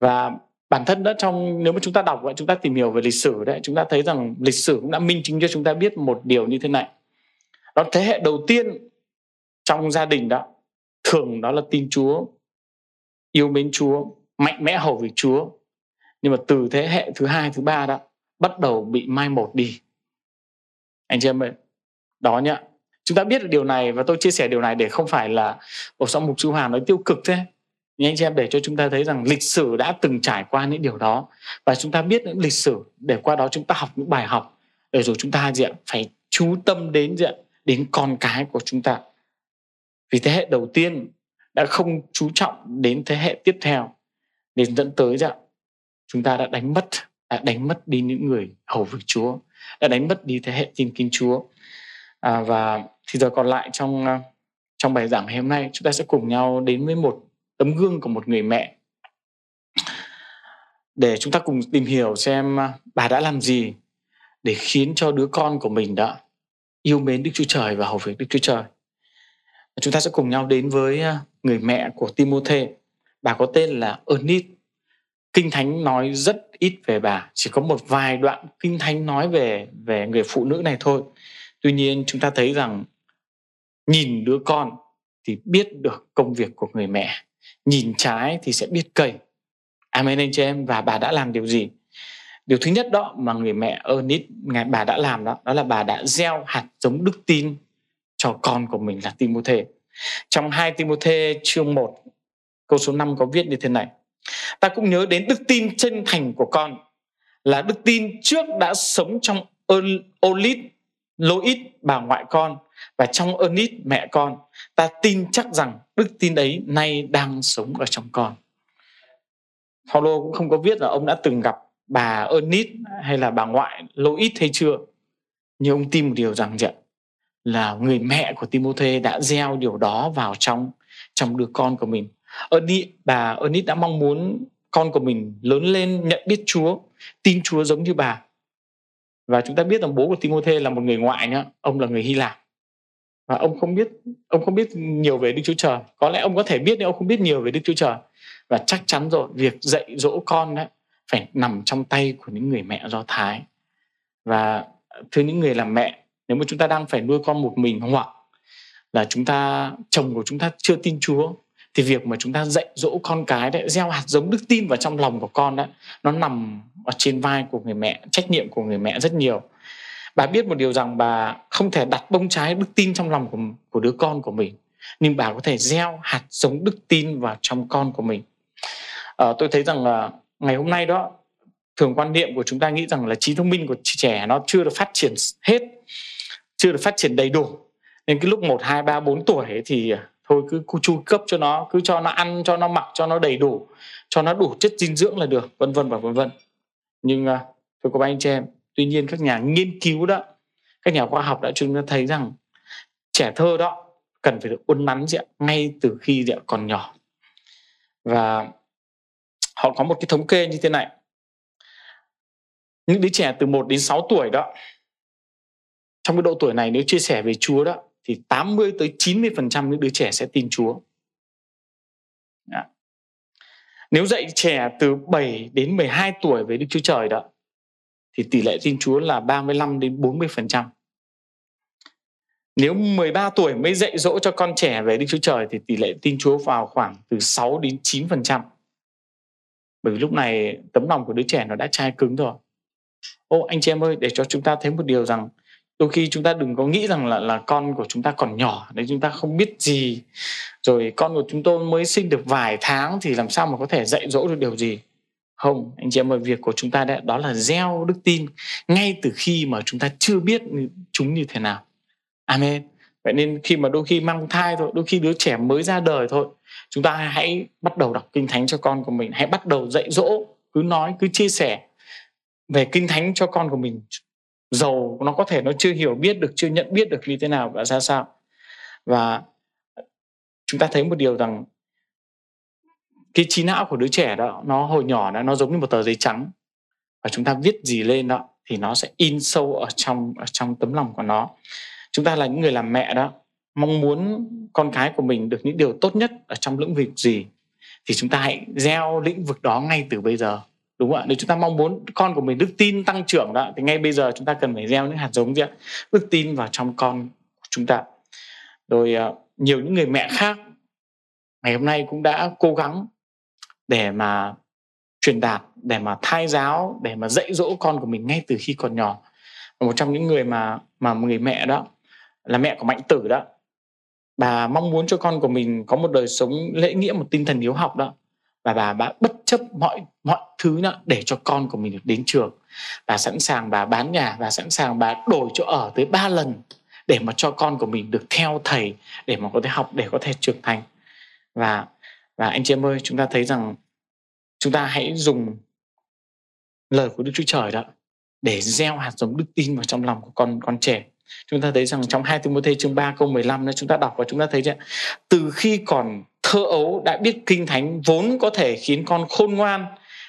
Và bản thân đó trong nếu mà chúng ta đọc và chúng ta tìm hiểu về lịch sử đấy, chúng ta thấy rằng lịch sử cũng đã minh chứng cho chúng ta biết một điều như thế này. Đó thế hệ đầu tiên trong gia đình đó thường đó là tin Chúa, yêu mến Chúa, mạnh mẽ hầu việc Chúa. Nhưng mà từ thế hệ thứ hai, thứ ba đó bắt đầu bị mai một đi. Anh chị em ơi, đó nhá chúng ta biết được điều này và tôi chia sẻ điều này để không phải là ở trong mục sư Hoàng nói tiêu cực thế nhưng anh chị em để cho chúng ta thấy rằng lịch sử đã từng trải qua những điều đó và chúng ta biết những lịch sử để qua đó chúng ta học những bài học để rồi chúng ta gì ạ phải chú tâm đến gì ạ đến con cái của chúng ta. Vì thế hệ đầu tiên đã không chú trọng đến thế hệ tiếp theo nên dẫn tới rằng chúng ta đã đánh mất đã đánh mất đi những người hầu việc Chúa đã đánh mất đi thế hệ tin kính Chúa. À, và thì giờ còn lại trong à, trong bài giảng ngày hôm nay chúng ta sẽ cùng nhau đến với một tấm gương của một người mẹ. Để chúng ta cùng tìm hiểu xem à, bà đã làm gì để khiến cho đứa con của mình đã yêu mến Đức Chúa Trời và hầu việc Đức Chúa Trời. Chúng ta sẽ cùng nhau đến với à, người mẹ của Timôthê. Bà có tên là Ernest. Kinh Thánh nói rất ít về bà, chỉ có một vài đoạn Kinh Thánh nói về về người phụ nữ này thôi. Tuy nhiên chúng ta thấy rằng nhìn đứa con thì biết được công việc của người mẹ nhìn trái thì sẽ biết cây amen anh chị em và bà đã làm điều gì điều thứ nhất đó mà người mẹ Ernest ngài bà đã làm đó đó là bà đã gieo hạt giống đức tin cho con của mình là Timôthê. Trong 2 Timôthê chương 1 câu số 5 có viết như thế này. Ta cũng nhớ đến đức tin chân thành của con, là đức tin trước đã sống trong Olit Loit bà ngoại con, và trong Ernest, mẹ con, ta tin chắc rằng đức tin ấy nay đang sống ở trong con. Paulo cũng không có viết là ông đã từng gặp bà Ernest hay là bà ngoại Lois hay chưa? Nhưng ông tin một điều rằng vậy là người mẹ của Timothy đã gieo điều đó vào trong trong đứa con của mình. Ernest, bà Ernest đã mong muốn con của mình lớn lên nhận biết Chúa tin Chúa giống như bà. Và chúng ta biết rằng bố của Timothy là một người ngoại nhá ông là người Hy Lạp. Và ông không biết ông không biết nhiều về Đức Chúa Trời. Có lẽ ông có thể biết nhưng ông không biết nhiều về Đức Chúa Trời. Và chắc chắn rồi việc dạy dỗ con đấy phải nằm trong tay của những người mẹ Do Thái. Và thưa những người làm mẹ nếu mà chúng ta đang phải nuôi con một mình hoặc là chúng ta chồng của chúng ta chưa tin Chúa thì việc mà chúng ta dạy dỗ con cái đấy gieo hạt giống đức tin vào trong lòng của con đấy nó nằm ở trên vai của người mẹ trách nhiệm của người mẹ rất nhiều. Bà biết một điều rằng bà không thể đặt bông trái đức tin trong lòng của, của đứa con của mình nhưng bà có thể gieo hạt giống đức tin vào trong con của mình. À, tôi thấy rằng là ngày hôm nay đó thường quan niệm của chúng ta nghĩ rằng là trí thông minh của trẻ nó chưa được phát triển hết chưa được phát triển đầy đủ. Nên cái lúc 1, 2, 3, 4 tuổi ấy thì à, thôi cứ chu cấp cho nó cứ cho nó ăn cho nó mặc cho nó đầy đủ cho nó đủ chất dinh dưỡng là được vân vân và vân vân. Nhưng tôi thưa các anh chị em tuy nhiên các nhà nghiên cứu đó các nhà khoa học đã chúng ta thấy rằng trẻ thơ đó cần phải được uốn nắn gì ngay từ khi gì còn nhỏ. Và họ có một cái thống kê như thế này những đứa trẻ từ 1 đến 6 tuổi đó, trong cái độ tuổi này nếu chia sẻ về Chúa đó, thì 80 tới 90% những đứa trẻ sẽ tin Chúa. Đó. Nếu dạy trẻ từ 7 đến 12 tuổi về Đức Chúa Trời đó, thì tỷ lệ tin Chúa là 35 đến 40%. Nếu 13 tuổi mới dạy dỗ cho con trẻ về Đức Chúa Trời, thì tỷ lệ tin Chúa vào khoảng từ 6 đến 9%. Bởi vì lúc này tấm lòng của đứa trẻ nó đã chai cứng rồi. Ô anh chị em ơi, để cho chúng ta thấy một điều rằng đôi khi chúng ta đừng có nghĩ rằng là là con của chúng ta còn nhỏ nên chúng ta không biết gì. Rồi con của chúng tôi mới sinh được vài tháng thì làm sao mà có thể dạy dỗ được điều gì? Không anh chị em ơi việc của chúng ta đấy đó là gieo đức tin ngay từ khi mà chúng ta chưa biết chúng như thế nào. Amen. Vậy nên khi mà đôi khi mang thai thôi đôi khi đứa trẻ mới ra đời thôi chúng ta hãy bắt đầu đọc kinh thánh cho con của mình. Hãy bắt đầu dạy dỗ, cứ nói, cứ chia sẻ về kinh thánh cho con của mình. Dầu nó có thể nó chưa hiểu biết được, chưa nhận biết được như thế nào và ra sao. Và chúng ta thấy một điều rằng cái trí não của đứa trẻ đó, nó hồi nhỏ đó, nó giống như một tờ giấy trắng. Và chúng ta viết gì lên đó thì nó sẽ in sâu ở trong ở trong tấm lòng của nó. Chúng ta là những người làm mẹ đó mong muốn con cái của mình được những điều tốt nhất ở trong lĩnh vực gì, thì chúng ta hãy gieo lĩnh vực đó ngay từ bây giờ, đúng không ạ? Nếu chúng ta mong muốn con của mình đức tin tăng trưởng đó, thì ngay bây giờ chúng ta cần phải gieo những hạt giống gì ạ? Đức tin vào trong con của chúng ta. Rồi ờ, nhiều những người mẹ khác ngày hôm nay cũng đã cố gắng để mà truyền đạt, để mà thai giáo, để mà dạy dỗ con của mình ngay từ khi còn nhỏ. Và một trong những người mà mà người mẹ đó là mẹ của mạnh tử đó bà mong muốn cho con của mình có một đời sống lễ nghĩa, một tinh thần hiếu học đó. Và bà bà bất chấp mọi mọi thứ đó để cho con của mình được đến trường. Bà sẵn sàng bà bán nhà và sẵn sàng bà đổi chỗ ở tới ba lần để mà cho con của mình được theo thầy để mà có thể học, để có thể trưởng thành. Và và anh chị em ơi, chúng ta thấy rằng chúng ta hãy dùng lời của Đức Chúa Trời đó để gieo hạt giống đức tin vào trong lòng của con con trẻ chúng ta thấy rằng trong 2 Timothée chương 3 câu 15 đó chúng ta đọc và chúng ta thấy rằng từ khi còn thơ ấu đã biết kinh thánh vốn có thể khiến con khôn ngoan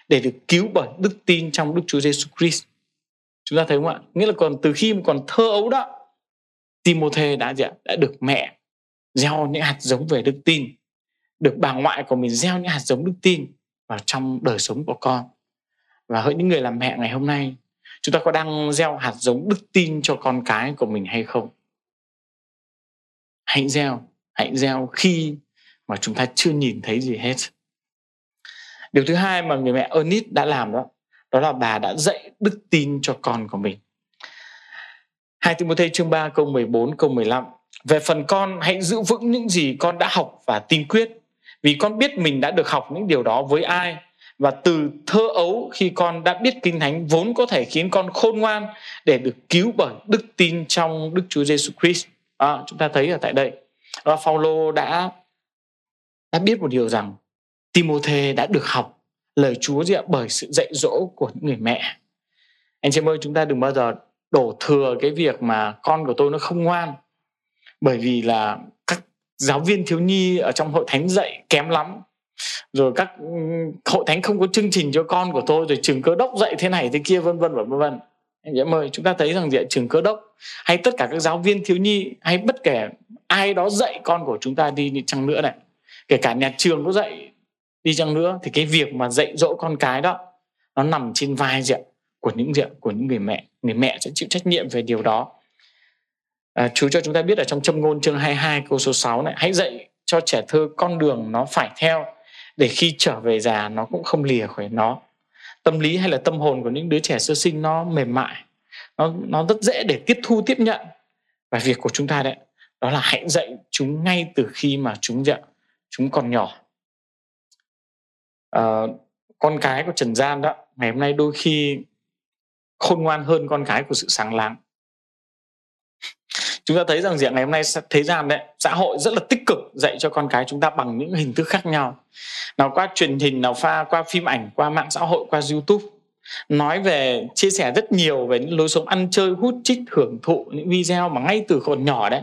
để được cứu bởi đức tin trong Đức Chúa Giêsu Christ. Chúng ta thấy không ạ? Nghĩa là còn từ khi mà còn thơ ấu đó, Timôthê đã gì ạ? đã được mẹ gieo những hạt giống về đức tin, được bà ngoại của mình gieo những hạt giống đức tin vào trong đời sống của con. Và hỡi những người làm mẹ ngày hôm nay, chúng ta có đang gieo hạt giống đức tin cho con cái của mình hay không? Hãy gieo, hãy gieo khi mà chúng ta chưa nhìn thấy gì hết. Điều thứ hai mà người mẹ Ernest đã làm đó đó là bà đã dạy đức tin cho con của mình. 2 Timothy chương 3 câu 14 câu 15 Về phần con hãy giữ vững những gì con đã học và tin quyết Vì con biết mình đã được học những điều đó với ai. Và từ thơ ấu khi con đã biết kinh thánh vốn có thể khiến con khôn ngoan Để được cứu bởi đức tin trong Đức Chúa Giêsu Christ à, Chúng ta thấy ở tại đây và Phaolô đã đã biết một điều rằng Timôthê đã được học lời Chúa gì ạ? bởi sự dạy dỗ của những người mẹ. Anh chị ơi, chúng ta đừng bao giờ đổ thừa cái việc mà con của tôi nó không ngoan. Bởi vì là các giáo viên thiếu nhi ở trong hội thánh dạy kém lắm. Rồi các ừ, hội thánh không có chương trình cho con của tôi rồi trường cơ đốc dạy thế này thế kia vân vân và vân vân. Anh chị ơi, chúng ta thấy rằng diện trường cơ đốc hay tất cả các giáo viên thiếu nhi hay bất kể ai đó dạy con của chúng ta đi đi chăng nữa này. Kể cả nhà trường có dạy đi chăng nữa thì cái việc mà dạy dỗ con cái đó nó nằm trên vai diện của những diện của những người mẹ. Người mẹ sẽ chịu trách nhiệm về điều đó. À, Chúa cho chúng ta biết ở trong châm ngôn chương 22 câu số 6 này hãy dạy cho trẻ thơ con đường nó phải theo để khi trở về già nó cũng không lìa khỏi nó. Tâm lý hay là tâm hồn của những đứa trẻ sơ sinh nó mềm mại. Nó nó rất dễ để tiếp thu tiếp nhận. Và việc của chúng ta đấy đó là hãy dạy chúng ngay từ khi mà chúng dạ, chúng còn nhỏ. À, con cái của trần gian đó ngày hôm nay đôi khi khôn ngoan hơn con cái của sự sáng láng chúng ta thấy rằng gì ngày hôm nay thế gian đấy, xã hội rất là tích cực dạy cho con cái chúng ta bằng những hình thức khác nhau. Nào qua truyền hình, nào pha qua phim ảnh, qua mạng xã hội, qua youtube. Nói về, chia sẻ rất nhiều về những lối sống ăn chơi, hút chích, hưởng thụ những video mà ngay từ còn nhỏ đấy.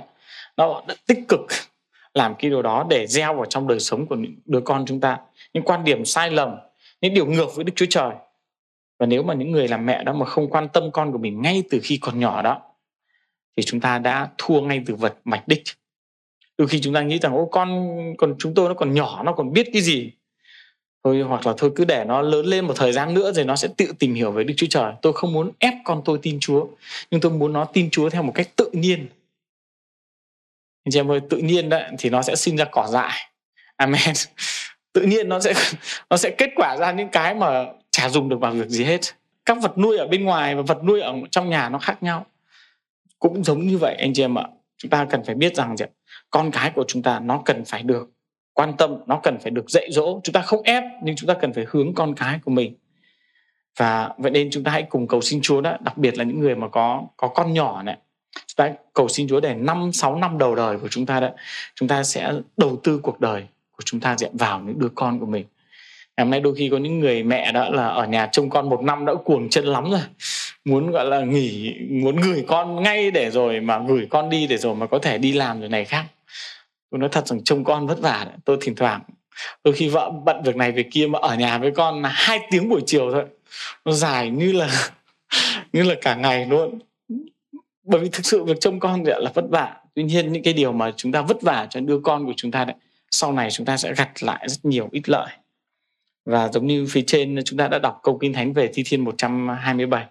Nó đã tích cực <laughs> làm cái điều đó để gieo vào trong đời sống của những đứa con chúng ta. Những quan điểm sai lầm, những điều ngược với đức chúa trời. Và nếu mà những người làm mẹ đó mà không quan tâm con của mình ngay từ khi còn nhỏ đó thì chúng ta đã thua ngay từ vật mạch đích đôi khi chúng ta nghĩ rằng ô con còn chúng tôi nó còn nhỏ nó còn biết cái gì thôi hoặc là thôi cứ để nó lớn lên một thời gian nữa rồi nó sẽ tự tìm hiểu về Đức Chúa Trời. Tôi không muốn ép con tôi tin Chúa, nhưng tôi muốn nó tin Chúa theo một cách tự nhiên. Anh chị em ơi, tự nhiên đấy thì nó sẽ sinh ra cỏ dại. Amen. <laughs> Tự nhiên nó sẽ <laughs> nó sẽ kết quả ra những cái mà chả dùng được vào việc gì hết. Các vật nuôi ở bên ngoài và vật nuôi ở trong nhà nó khác nhau. Cũng giống như vậy anh chị em ạ. Chúng ta cần phải biết rằng con cái của chúng ta nó cần phải được quan tâm, nó cần phải được dạy dỗ. Chúng ta không ép nhưng chúng ta cần phải hướng con cái của mình. Và vậy nên chúng ta hãy cùng cầu xin Chúa đó, đặc biệt là những người mà có có con nhỏ này. Chúng ta cầu xin Chúa để năm, sáu năm đầu đời của chúng ta đó, chúng ta sẽ đầu tư cuộc đời của chúng ta dẹp vào những đứa con của mình. Ngày hôm nay đôi khi có những người mẹ đó là ở nhà trông con một năm đã cuồng chân lắm rồi muốn, gọi là, nghỉ, muốn gửi con ngay để rồi mà gửi con đi để rồi mà có thể đi làm rồi này khác. Tôi nói thật rằng trông con vất vả đấy. tôi thỉnh thoảng, đôi khi vợ bận việc này việc kia mà ở nhà với con là hai tiếng buổi chiều thôi. Nó dài như là <laughs> như là cả ngày luôn. Bởi vì thực sự việc trông con thì là vất vả. Tuy nhiên những cái điều mà chúng ta vất vả cho đứa con của chúng ta đấy, sau này chúng ta sẽ gặt lại rất nhiều ít lợi. Và giống như phía trên chúng ta đã đọc câu kinh thánh về thi thiên 127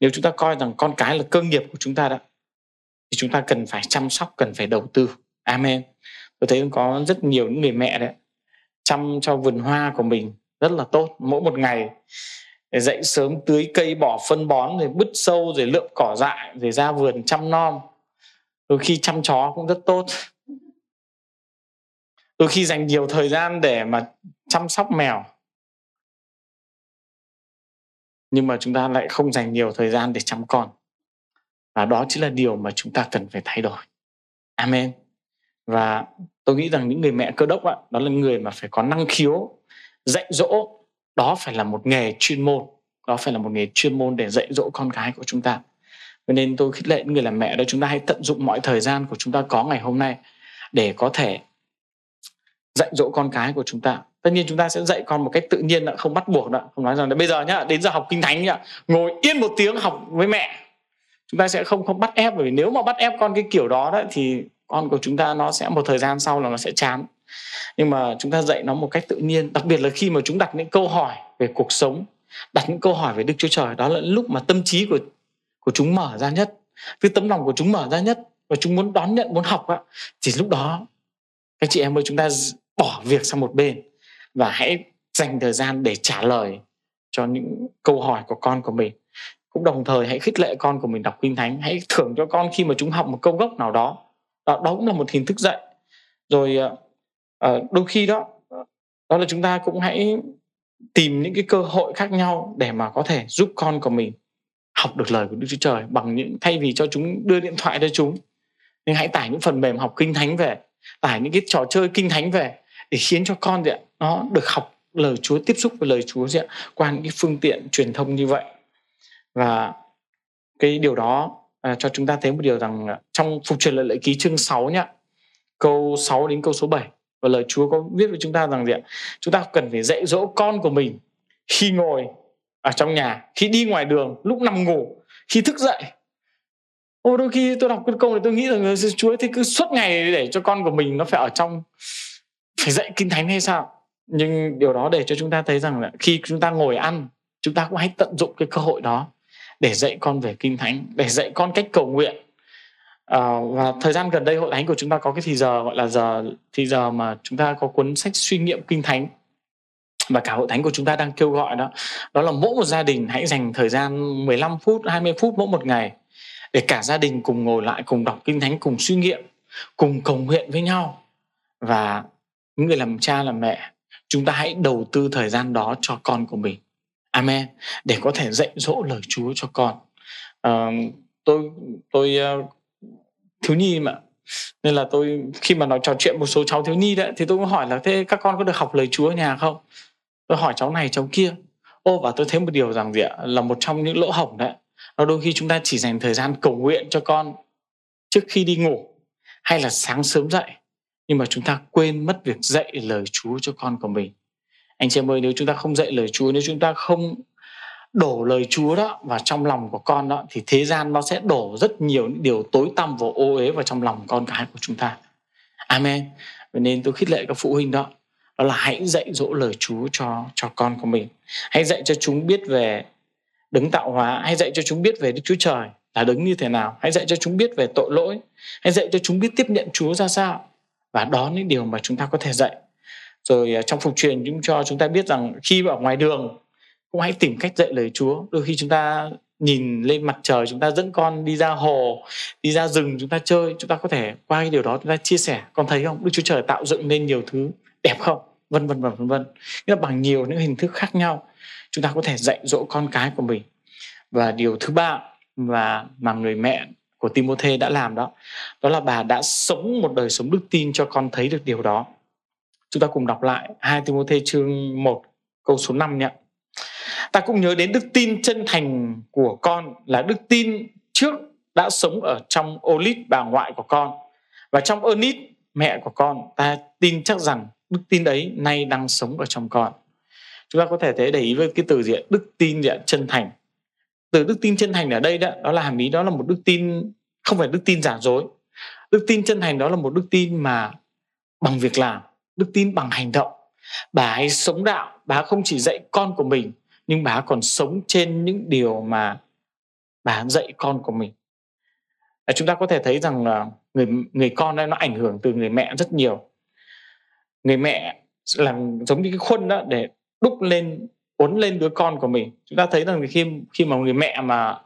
nếu chúng ta coi rằng con cái là cơ nghiệp của chúng ta đó, thì chúng ta cần phải chăm sóc, cần phải đầu tư. Amen. Tôi thấy có rất nhiều những người mẹ đấy, chăm cho vườn hoa của mình rất là tốt. Mỗi một ngày để dậy sớm, tưới cây, bỏ phân bón, rồi bứt sâu, rồi lượm cỏ dại, rồi ra vườn chăm nom. Đôi khi chăm chó cũng rất tốt. Đôi khi dành nhiều thời gian để mà chăm sóc mèo nhưng mà chúng ta lại không dành nhiều thời gian để chăm con. Và đó chính là điều mà chúng ta cần phải thay đổi. Amen. Và tôi nghĩ rằng những người mẹ cơ đốc ạ, đó là người mà phải có năng khiếu, dạy dỗ. Đó phải là một nghề chuyên môn. Đó phải là một nghề chuyên môn để dạy dỗ con cái của chúng ta. Cho nên tôi khích lệ những người làm mẹ đó, chúng ta hãy tận dụng mọi thời gian của chúng ta có ngày hôm nay để có thể dạy dỗ con cái của chúng ta. Tất nhiên chúng ta sẽ dạy con một cách tự nhiên không bắt buộc đó không nói rằng là bây giờ nhá, đến giờ học kinh thánh nhá, ngồi yên một tiếng học với mẹ. Chúng ta sẽ không không bắt ép, bởi vì nếu mà bắt ép con cái kiểu đó đấy, thì con của chúng ta nó sẽ một thời gian sau là nó sẽ chán. Nhưng mà chúng ta dạy nó một cách tự nhiên, đặc biệt là khi mà chúng đặt những câu hỏi về cuộc sống, đặt những câu hỏi về đức chúa trời, đó là lúc mà tâm trí của của chúng mở ra nhất. Cái tấm lòng của chúng mở ra nhất và chúng muốn đón nhận, muốn học á thì lúc đó các chị em ơi, chúng ta bỏ việc sang một bên và hãy dành thời gian để trả lời cho những câu hỏi của con của mình. Cũng đồng thời hãy khích lệ con của mình đọc kinh thánh hãy thưởng cho con khi mà chúng học một câu gốc nào đó. Đó, đó cũng là một hình thức dạy. Rồi ờ, ờ, đôi khi đó đó là chúng ta cũng hãy tìm những cái cơ hội khác nhau để mà có thể giúp con của mình học được lời của Đức Chúa Trời bằng những thay vì cho chúng đưa điện thoại cho chúng. Nhưng hãy tải những phần mềm học kinh thánh về tải những cái trò chơi kinh thánh về để khiến cho con gì ạ nó được học lời Chúa tiếp xúc với lời Chúa gì ạ qua những cái phương tiện truyền thông như vậy. Và cái điều đó à, cho chúng ta thấy một điều rằng trong phục truyền lời lệ ký chương 6 nhá câu 6 đến câu số 7 và lời Chúa có viết với chúng ta rằng gì ạ? Chúng ta cần phải dạy dỗ con của mình khi ngồi ở trong nhà khi đi ngoài đường lúc nằm ngủ khi thức dậy. Ô, đôi khi tôi đọc cái câu này tôi nghĩ rằng Chúa thì cứ suốt ngày để cho con của mình nó phải ở trong phải dạy kinh thánh hay sao? Nhưng điều đó để cho chúng ta thấy rằng là khi chúng ta ngồi ăn chúng ta cũng hãy tận dụng cái cơ hội đó để dạy con về kinh thánh để dạy con cách cầu nguyện. À, và thời gian gần đây hội thánh của chúng ta có cái thì giờ gọi là giờ thì giờ mà chúng ta có cuốn sách suy nghiệm kinh thánh. Và cả hội thánh của chúng ta đang kêu gọi đó đó là mỗi một gia đình hãy dành thời gian 15 phút 20 phút mỗi một ngày để cả gia đình cùng ngồi lại cùng đọc kinh thánh cùng suy nghiệm cùng cầu nguyện với nhau. Và những người làm cha làm mẹ chúng ta hãy đầu tư thời gian đó cho con của mình. Amen. Để có thể dạy dỗ lời chúa cho con. Uh, tôi tôi uh, thiếu nhi mà. Nên là tôi khi mà nói trò chuyện một số cháu thiếu nhi đấy thì tôi cũng hỏi là thế các con có được học lời chúa ở nhà không? Tôi hỏi cháu này cháu kia. Ô và tôi thấy một điều rằng gì ạ? Là một trong những lỗ hổng đấy nó đôi khi chúng ta chỉ dành thời gian cầu nguyện cho con trước khi đi ngủ hay là sáng sớm dậy nhưng mà chúng ta quên mất việc dạy lời Chúa cho con của mình anh chị em ơi nếu chúng ta không dạy lời Chúa nếu chúng ta không đổ lời Chúa đó vào trong lòng của con đó thì thế gian nó sẽ đổ rất nhiều những điều tối tăm và ô uế vào trong lòng con cái của chúng ta. Amen. Vậy nên tôi khích lệ các phụ huynh đó đó là hãy dạy dỗ lời Chúa cho cho con của mình. Hãy dạy cho chúng biết về đấng tạo hóa, hãy dạy cho chúng biết về Đức Chúa Trời là đứng như thế nào, hãy dạy cho chúng biết về tội lỗi, hãy dạy cho chúng biết tiếp nhận Chúa ra sao. Và đó những điều mà chúng ta có thể dạy. Rồi à, trong phục truyền chúng cho chúng ta biết rằng khi ở ngoài đường, cũng hãy tìm cách dạy lời Chúa. Đôi khi chúng ta nhìn lên mặt trời, chúng ta dẫn con đi ra hồ, đi ra rừng, chúng ta chơi, chúng ta có thể qua cái điều đó chúng ta chia sẻ. Con thấy không? Đức chúa trời tạo dựng nên nhiều thứ đẹp không? Vân vân và vân vân. Nghĩa là bằng nhiều những hình thức khác nhau, chúng ta có thể dạy dỗ con cái của mình. Và điều thứ ba và mà người mẹ của Timothy đã làm đó. Đó là bà đã sống một đời sống đức tin cho con thấy được điều đó. Chúng ta cùng đọc lại hai Timothy chương 1 câu số 5 nhé. Ta cũng nhớ đến đức tin chân thành của con là đức tin trước đã sống ở trong Olit bà ngoại của con. Và trong Ernit mẹ của con, ta tin chắc rằng đức tin ấy nay đang sống ở trong con. Chúng ta có thể thấy để ý với cái từ gì đức tin gì chân thành từ đức tin chân thành ở đây đó đó là hàm ý, đó là một đức tin, không phải đức tin giả dối. Đức tin chân thành đó là một đức tin mà bằng việc làm, đức tin bằng hành động. Bà ấy sống đạo, bà không chỉ dạy con của mình, nhưng bà còn sống trên những điều mà bà dạy con của mình. À, chúng ta có thể thấy rằng là người người con đây nó ảnh hưởng từ người mẹ rất nhiều. Người mẹ làm giống như cái khuôn đó để đúc lên uốn lên đứa con của mình. Chúng ta thấy rằng khi khi mà người mẹ mà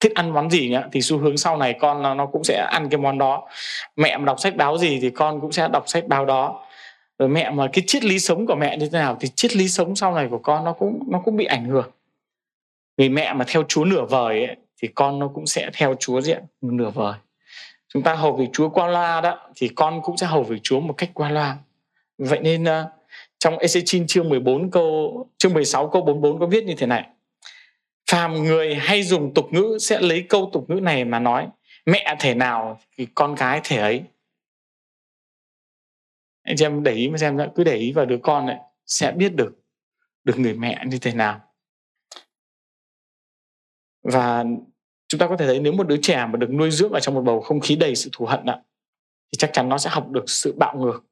thích ăn món gì nhá thì xu hướng sau này con nó, nó cũng sẽ ăn cái món đó. Mẹ mà đọc sách báo gì thì con cũng sẽ đọc sách báo đó. Rồi mẹ mà cái triết lý sống của mẹ như thế nào thì triết lý sống sau này của con nó cũng nó cũng bị ảnh hưởng. Người mẹ mà theo chúa nửa vời ấy, thì con nó cũng sẽ theo chúa diện nửa vời. Chúng ta hầu về chúa qua loa đó thì con cũng sẽ hầu về chúa một cách qua loa. Vậy nên uh, trong Ê-xê-chin chương 14 câu, chương 16 câu 44 có viết như thế này. Phàm người hay dùng tục ngữ sẽ lấy câu tục ngữ này mà nói, mẹ thể nào thì con gái thể ấy. Anh chị em để ý mà xem cứ để ý vào đứa con này sẽ biết được được người mẹ như thế nào. Và chúng ta có thể thấy nếu một đứa trẻ mà được nuôi dưỡng ở trong một bầu không khí đầy sự thù hận ạ thì chắc chắn nó sẽ học được sự bạo ngược,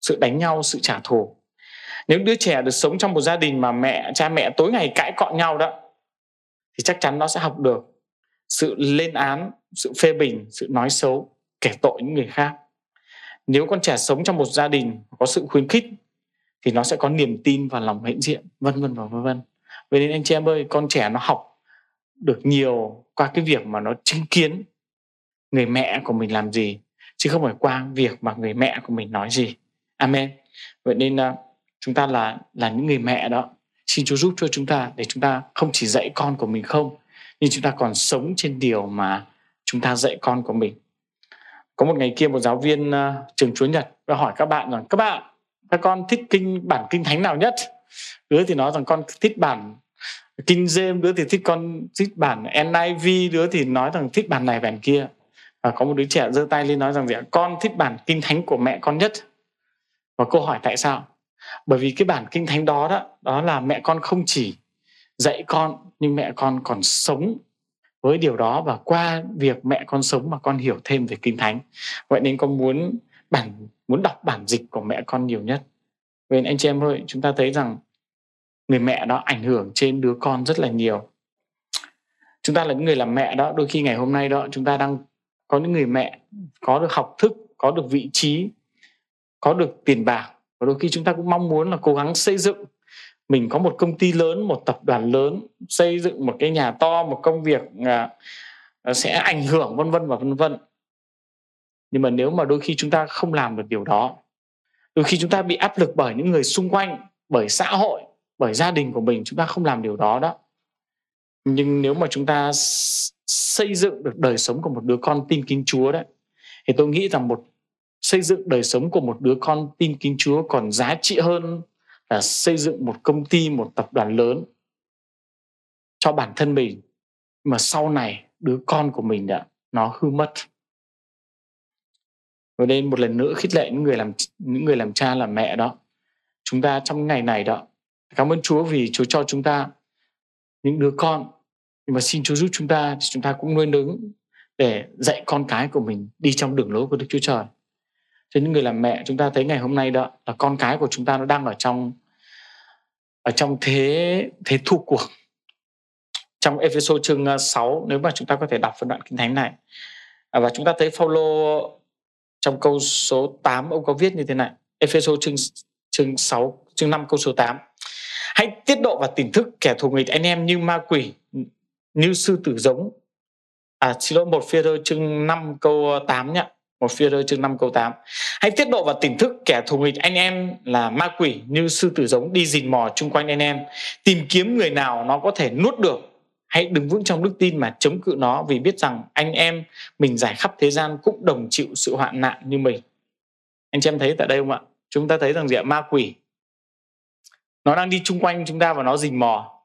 sự đánh nhau, sự trả thù nếu đứa trẻ được sống trong một gia đình mà mẹ cha mẹ tối ngày cãi cọ nhau đó thì chắc chắn nó sẽ học được sự lên án sự phê bình sự nói xấu kẻ tội những người khác. Nếu con trẻ sống trong một gia đình có sự khuyến khích thì nó sẽ có niềm tin và lòng hãnh diện vân vân và vân vân. Vậy nên anh chị em ơi con trẻ nó học được nhiều qua cái việc mà nó chứng kiến người mẹ của mình làm gì chứ không phải qua việc mà người mẹ của mình nói gì. Amen. Vậy nên uh, chúng ta là là những người mẹ đó. Xin Chúa giúp cho chúng ta để chúng ta không chỉ dạy con của mình không nhưng chúng ta còn sống trên điều mà chúng ta dạy con của mình. Có một ngày kia một giáo viên uh, trường Chúa Nhật và hỏi các bạn rằng các bạn các con thích kinh bản kinh thánh nào nhất? Đứa thì nói rằng con thích bản kinh James đứa thì thích con thích bản NIV đứa thì nói rằng thích bản này bản kia. Và có một đứa trẻ giơ tay lên nói rằng gì con thích bản kinh thánh của mẹ con nhất. Và câu hỏi tại sao? Bởi vì cái bản kinh thánh đó đó đó là mẹ con không chỉ dạy con, nhưng mẹ con còn sống với điều đó và qua việc mẹ con sống mà con hiểu thêm về kinh thánh. Vậy nên con muốn bản, muốn đọc bản dịch của mẹ con nhiều nhất. Vậy nên anh chị em ơi, chúng ta thấy rằng người mẹ đó ảnh hưởng trên đứa con rất là nhiều. Chúng ta là những người làm mẹ đó, đôi khi ngày hôm nay đó, chúng ta đang có những người mẹ có được học thức, có được vị trí, có được tiền bạc và đôi khi chúng ta cũng mong muốn là cố gắng xây dựng. Mình có một công ty lớn, một tập đoàn lớn, xây dựng một cái nhà to, một công việc à, à, sẽ ảnh hưởng vân vân và vân vân. Nhưng mà nếu mà đôi khi chúng ta không làm được điều đó, đôi khi chúng ta bị áp lực bởi những người xung quanh, bởi xã hội, bởi gia đình của mình, chúng ta không làm điều đó đó. Nhưng nếu mà chúng ta xây dựng được đời sống của một đứa con tin kính chúa đấy, thì tôi nghĩ rằng một xây dựng đời sống của một đứa con tin kính chúa còn giá trị hơn là xây dựng một công ty, một tập đoàn lớn cho bản thân mình. Mà sau này, đứa con của mình đã nó hư mất. Và nên một lần nữa khích lệ những người làm, những người làm cha, làm mẹ đó. Chúng ta trong ngày này đó, cảm ơn Chúa vì Chúa cho chúng ta những đứa con. Nhưng mà xin Chúa giúp chúng ta thì chúng ta cũng nuôi nấng để dạy con cái của mình đi trong đường lối của Đức Chúa Trời. Cho những người làm mẹ chúng ta thấy ngày hôm nay đó là con cái của chúng ta nó đang ở trong ở trong thế thế thua cuộc. Trong Ephesos chương ờ, 6 nếu mà chúng ta có thể đọc phần đoạn kinh thánh này à, và chúng ta thấy Phaolô trong câu số 8 ông có viết như thế này. Ephesos chương chương 6 chương 5 câu số 8. Hãy tiết độ và tỉnh thức kẻ thù nghịch anh em như ma quỷ, như sư tử giống. À xin lỗi một phía chương 5 câu ờ, 8 nhé. Một phi rơ chương 5 câu 8. Hãy tiết độ và tỉnh thức kẻ thù nghịch anh em là ma quỷ như sư tử giống đi rình mò chung quanh anh em. Tìm kiếm người nào nó có thể nuốt được. Hãy đứng vững trong đức tin mà chống cự nó vì biết rằng anh em mình giải khắp thế gian cũng đồng chịu sự hoạn nạn như mình. Anh chị em thấy tại đây không ạ? Chúng ta thấy rằng gì ạ? Ma quỷ nó đang đi chung quanh chúng ta và nó rình mò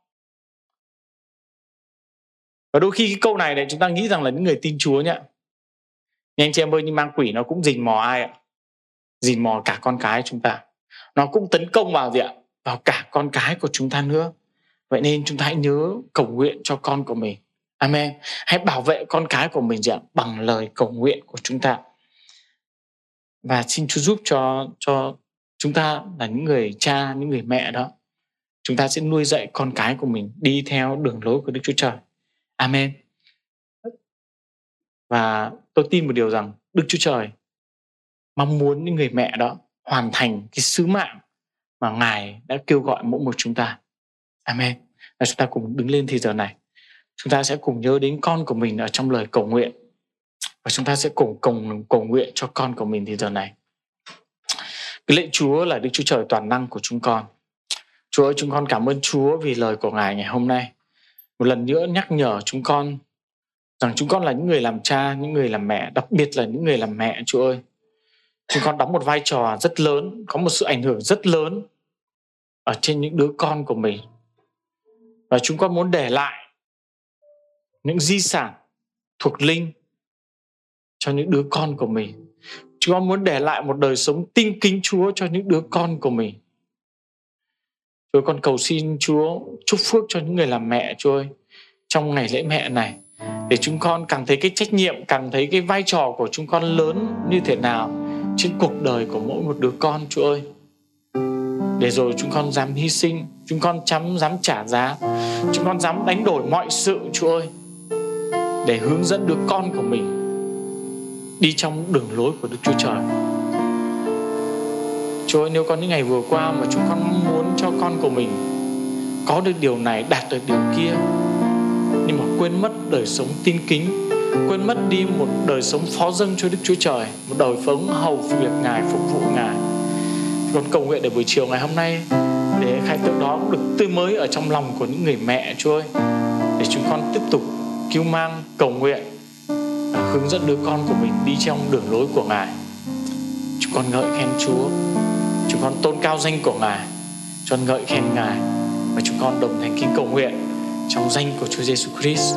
và đôi khi cái câu này này, chúng ta nghĩ rằng là những người tin Chúa nhé nhưng anh chị em ơi nhưng mang quỷ nó cũng dình mò ai ạ? Dình mò cả con cái chúng ta. Nó cũng tấn công vào gì ạ? Vào cả con cái của chúng ta nữa. Vậy nên chúng ta hãy nhớ cầu nguyện cho con của mình. Amen. Hãy bảo vệ con cái của mình gì ạ? Bằng lời cầu nguyện của chúng ta. Và xin Chúa giúp cho cho chúng ta là những người cha, những người mẹ đó. Chúng ta sẽ nuôi dạy con cái của mình đi theo đường lối của Đức Chúa Trời. Amen. Và tôi tin một điều rằng Đức Chúa Trời mong muốn những người mẹ đó hoàn thành cái sứ mạng mà Ngài đã kêu gọi mỗi một chúng ta. Amen. Và chúng ta cùng đứng lên thì giờ này. Chúng ta sẽ cùng nhớ đến con của mình ở trong lời cầu nguyện. Và chúng ta sẽ cùng cùng cầu nguyện cho con của mình thì giờ này. Cái lệ Chúa là Đức Chúa Trời toàn năng của chúng con. Chúa ơi, chúng con cảm ơn Chúa vì lời của Ngài ngày hôm nay. Một lần nữa nhắc nhở chúng con rằng chúng con là những người làm cha, những người làm mẹ, đặc biệt là những người làm mẹ, Chúa ơi. Chúng con đóng một vai trò rất lớn, có một sự ảnh hưởng rất lớn ở trên những đứa con của mình. Và chúng con muốn để lại những di sản thuộc linh cho những đứa con của mình Chúng con muốn để lại một đời sống tinh kính Chúa cho những đứa con của mình. Chúa con cầu xin Chúa chúc phước cho những người làm mẹ Chúa ơi trong ngày lễ mẹ này để chúng con càng thấy cái trách nhiệm càng thấy cái vai trò của chúng con lớn như thế nào trên cuộc đời của mỗi một đứa con Chúa ơi để rồi chúng con dám hy sinh chúng con chấm dám trả giá chúng con dám đánh đổi mọi sự Chúa ơi để hướng dẫn đứa con của mình đi trong đường lối của Đức Chúa Trời. Chúa ơi, nếu có những ngày vừa qua mà chúng con muốn cho con của mình có được điều này, đạt được điều kia, nhưng mà quên mất đời sống tin kính, quên mất đi một đời sống phó dâng cho Đức Chúa Trời, một đời sống hầu việc Ngài, phục vụ Ngài. Con cầu nguyện để buổi chiều ngày hôm nay để khai tượng đó được tươi mới ở trong lòng của những người mẹ Chúa ơi, để chúng con tiếp tục cứu mang cầu nguyện hướng dẫn đứa con của mình đi trong đường lối của Ngài. Chúng con ngợi khen Chúa, chúng con tôn cao danh của Ngài, chúng con ngợi khen Ngài và chúng con đồng thành kính cầu nguyện trong danh của Chúa Giêsu Christ.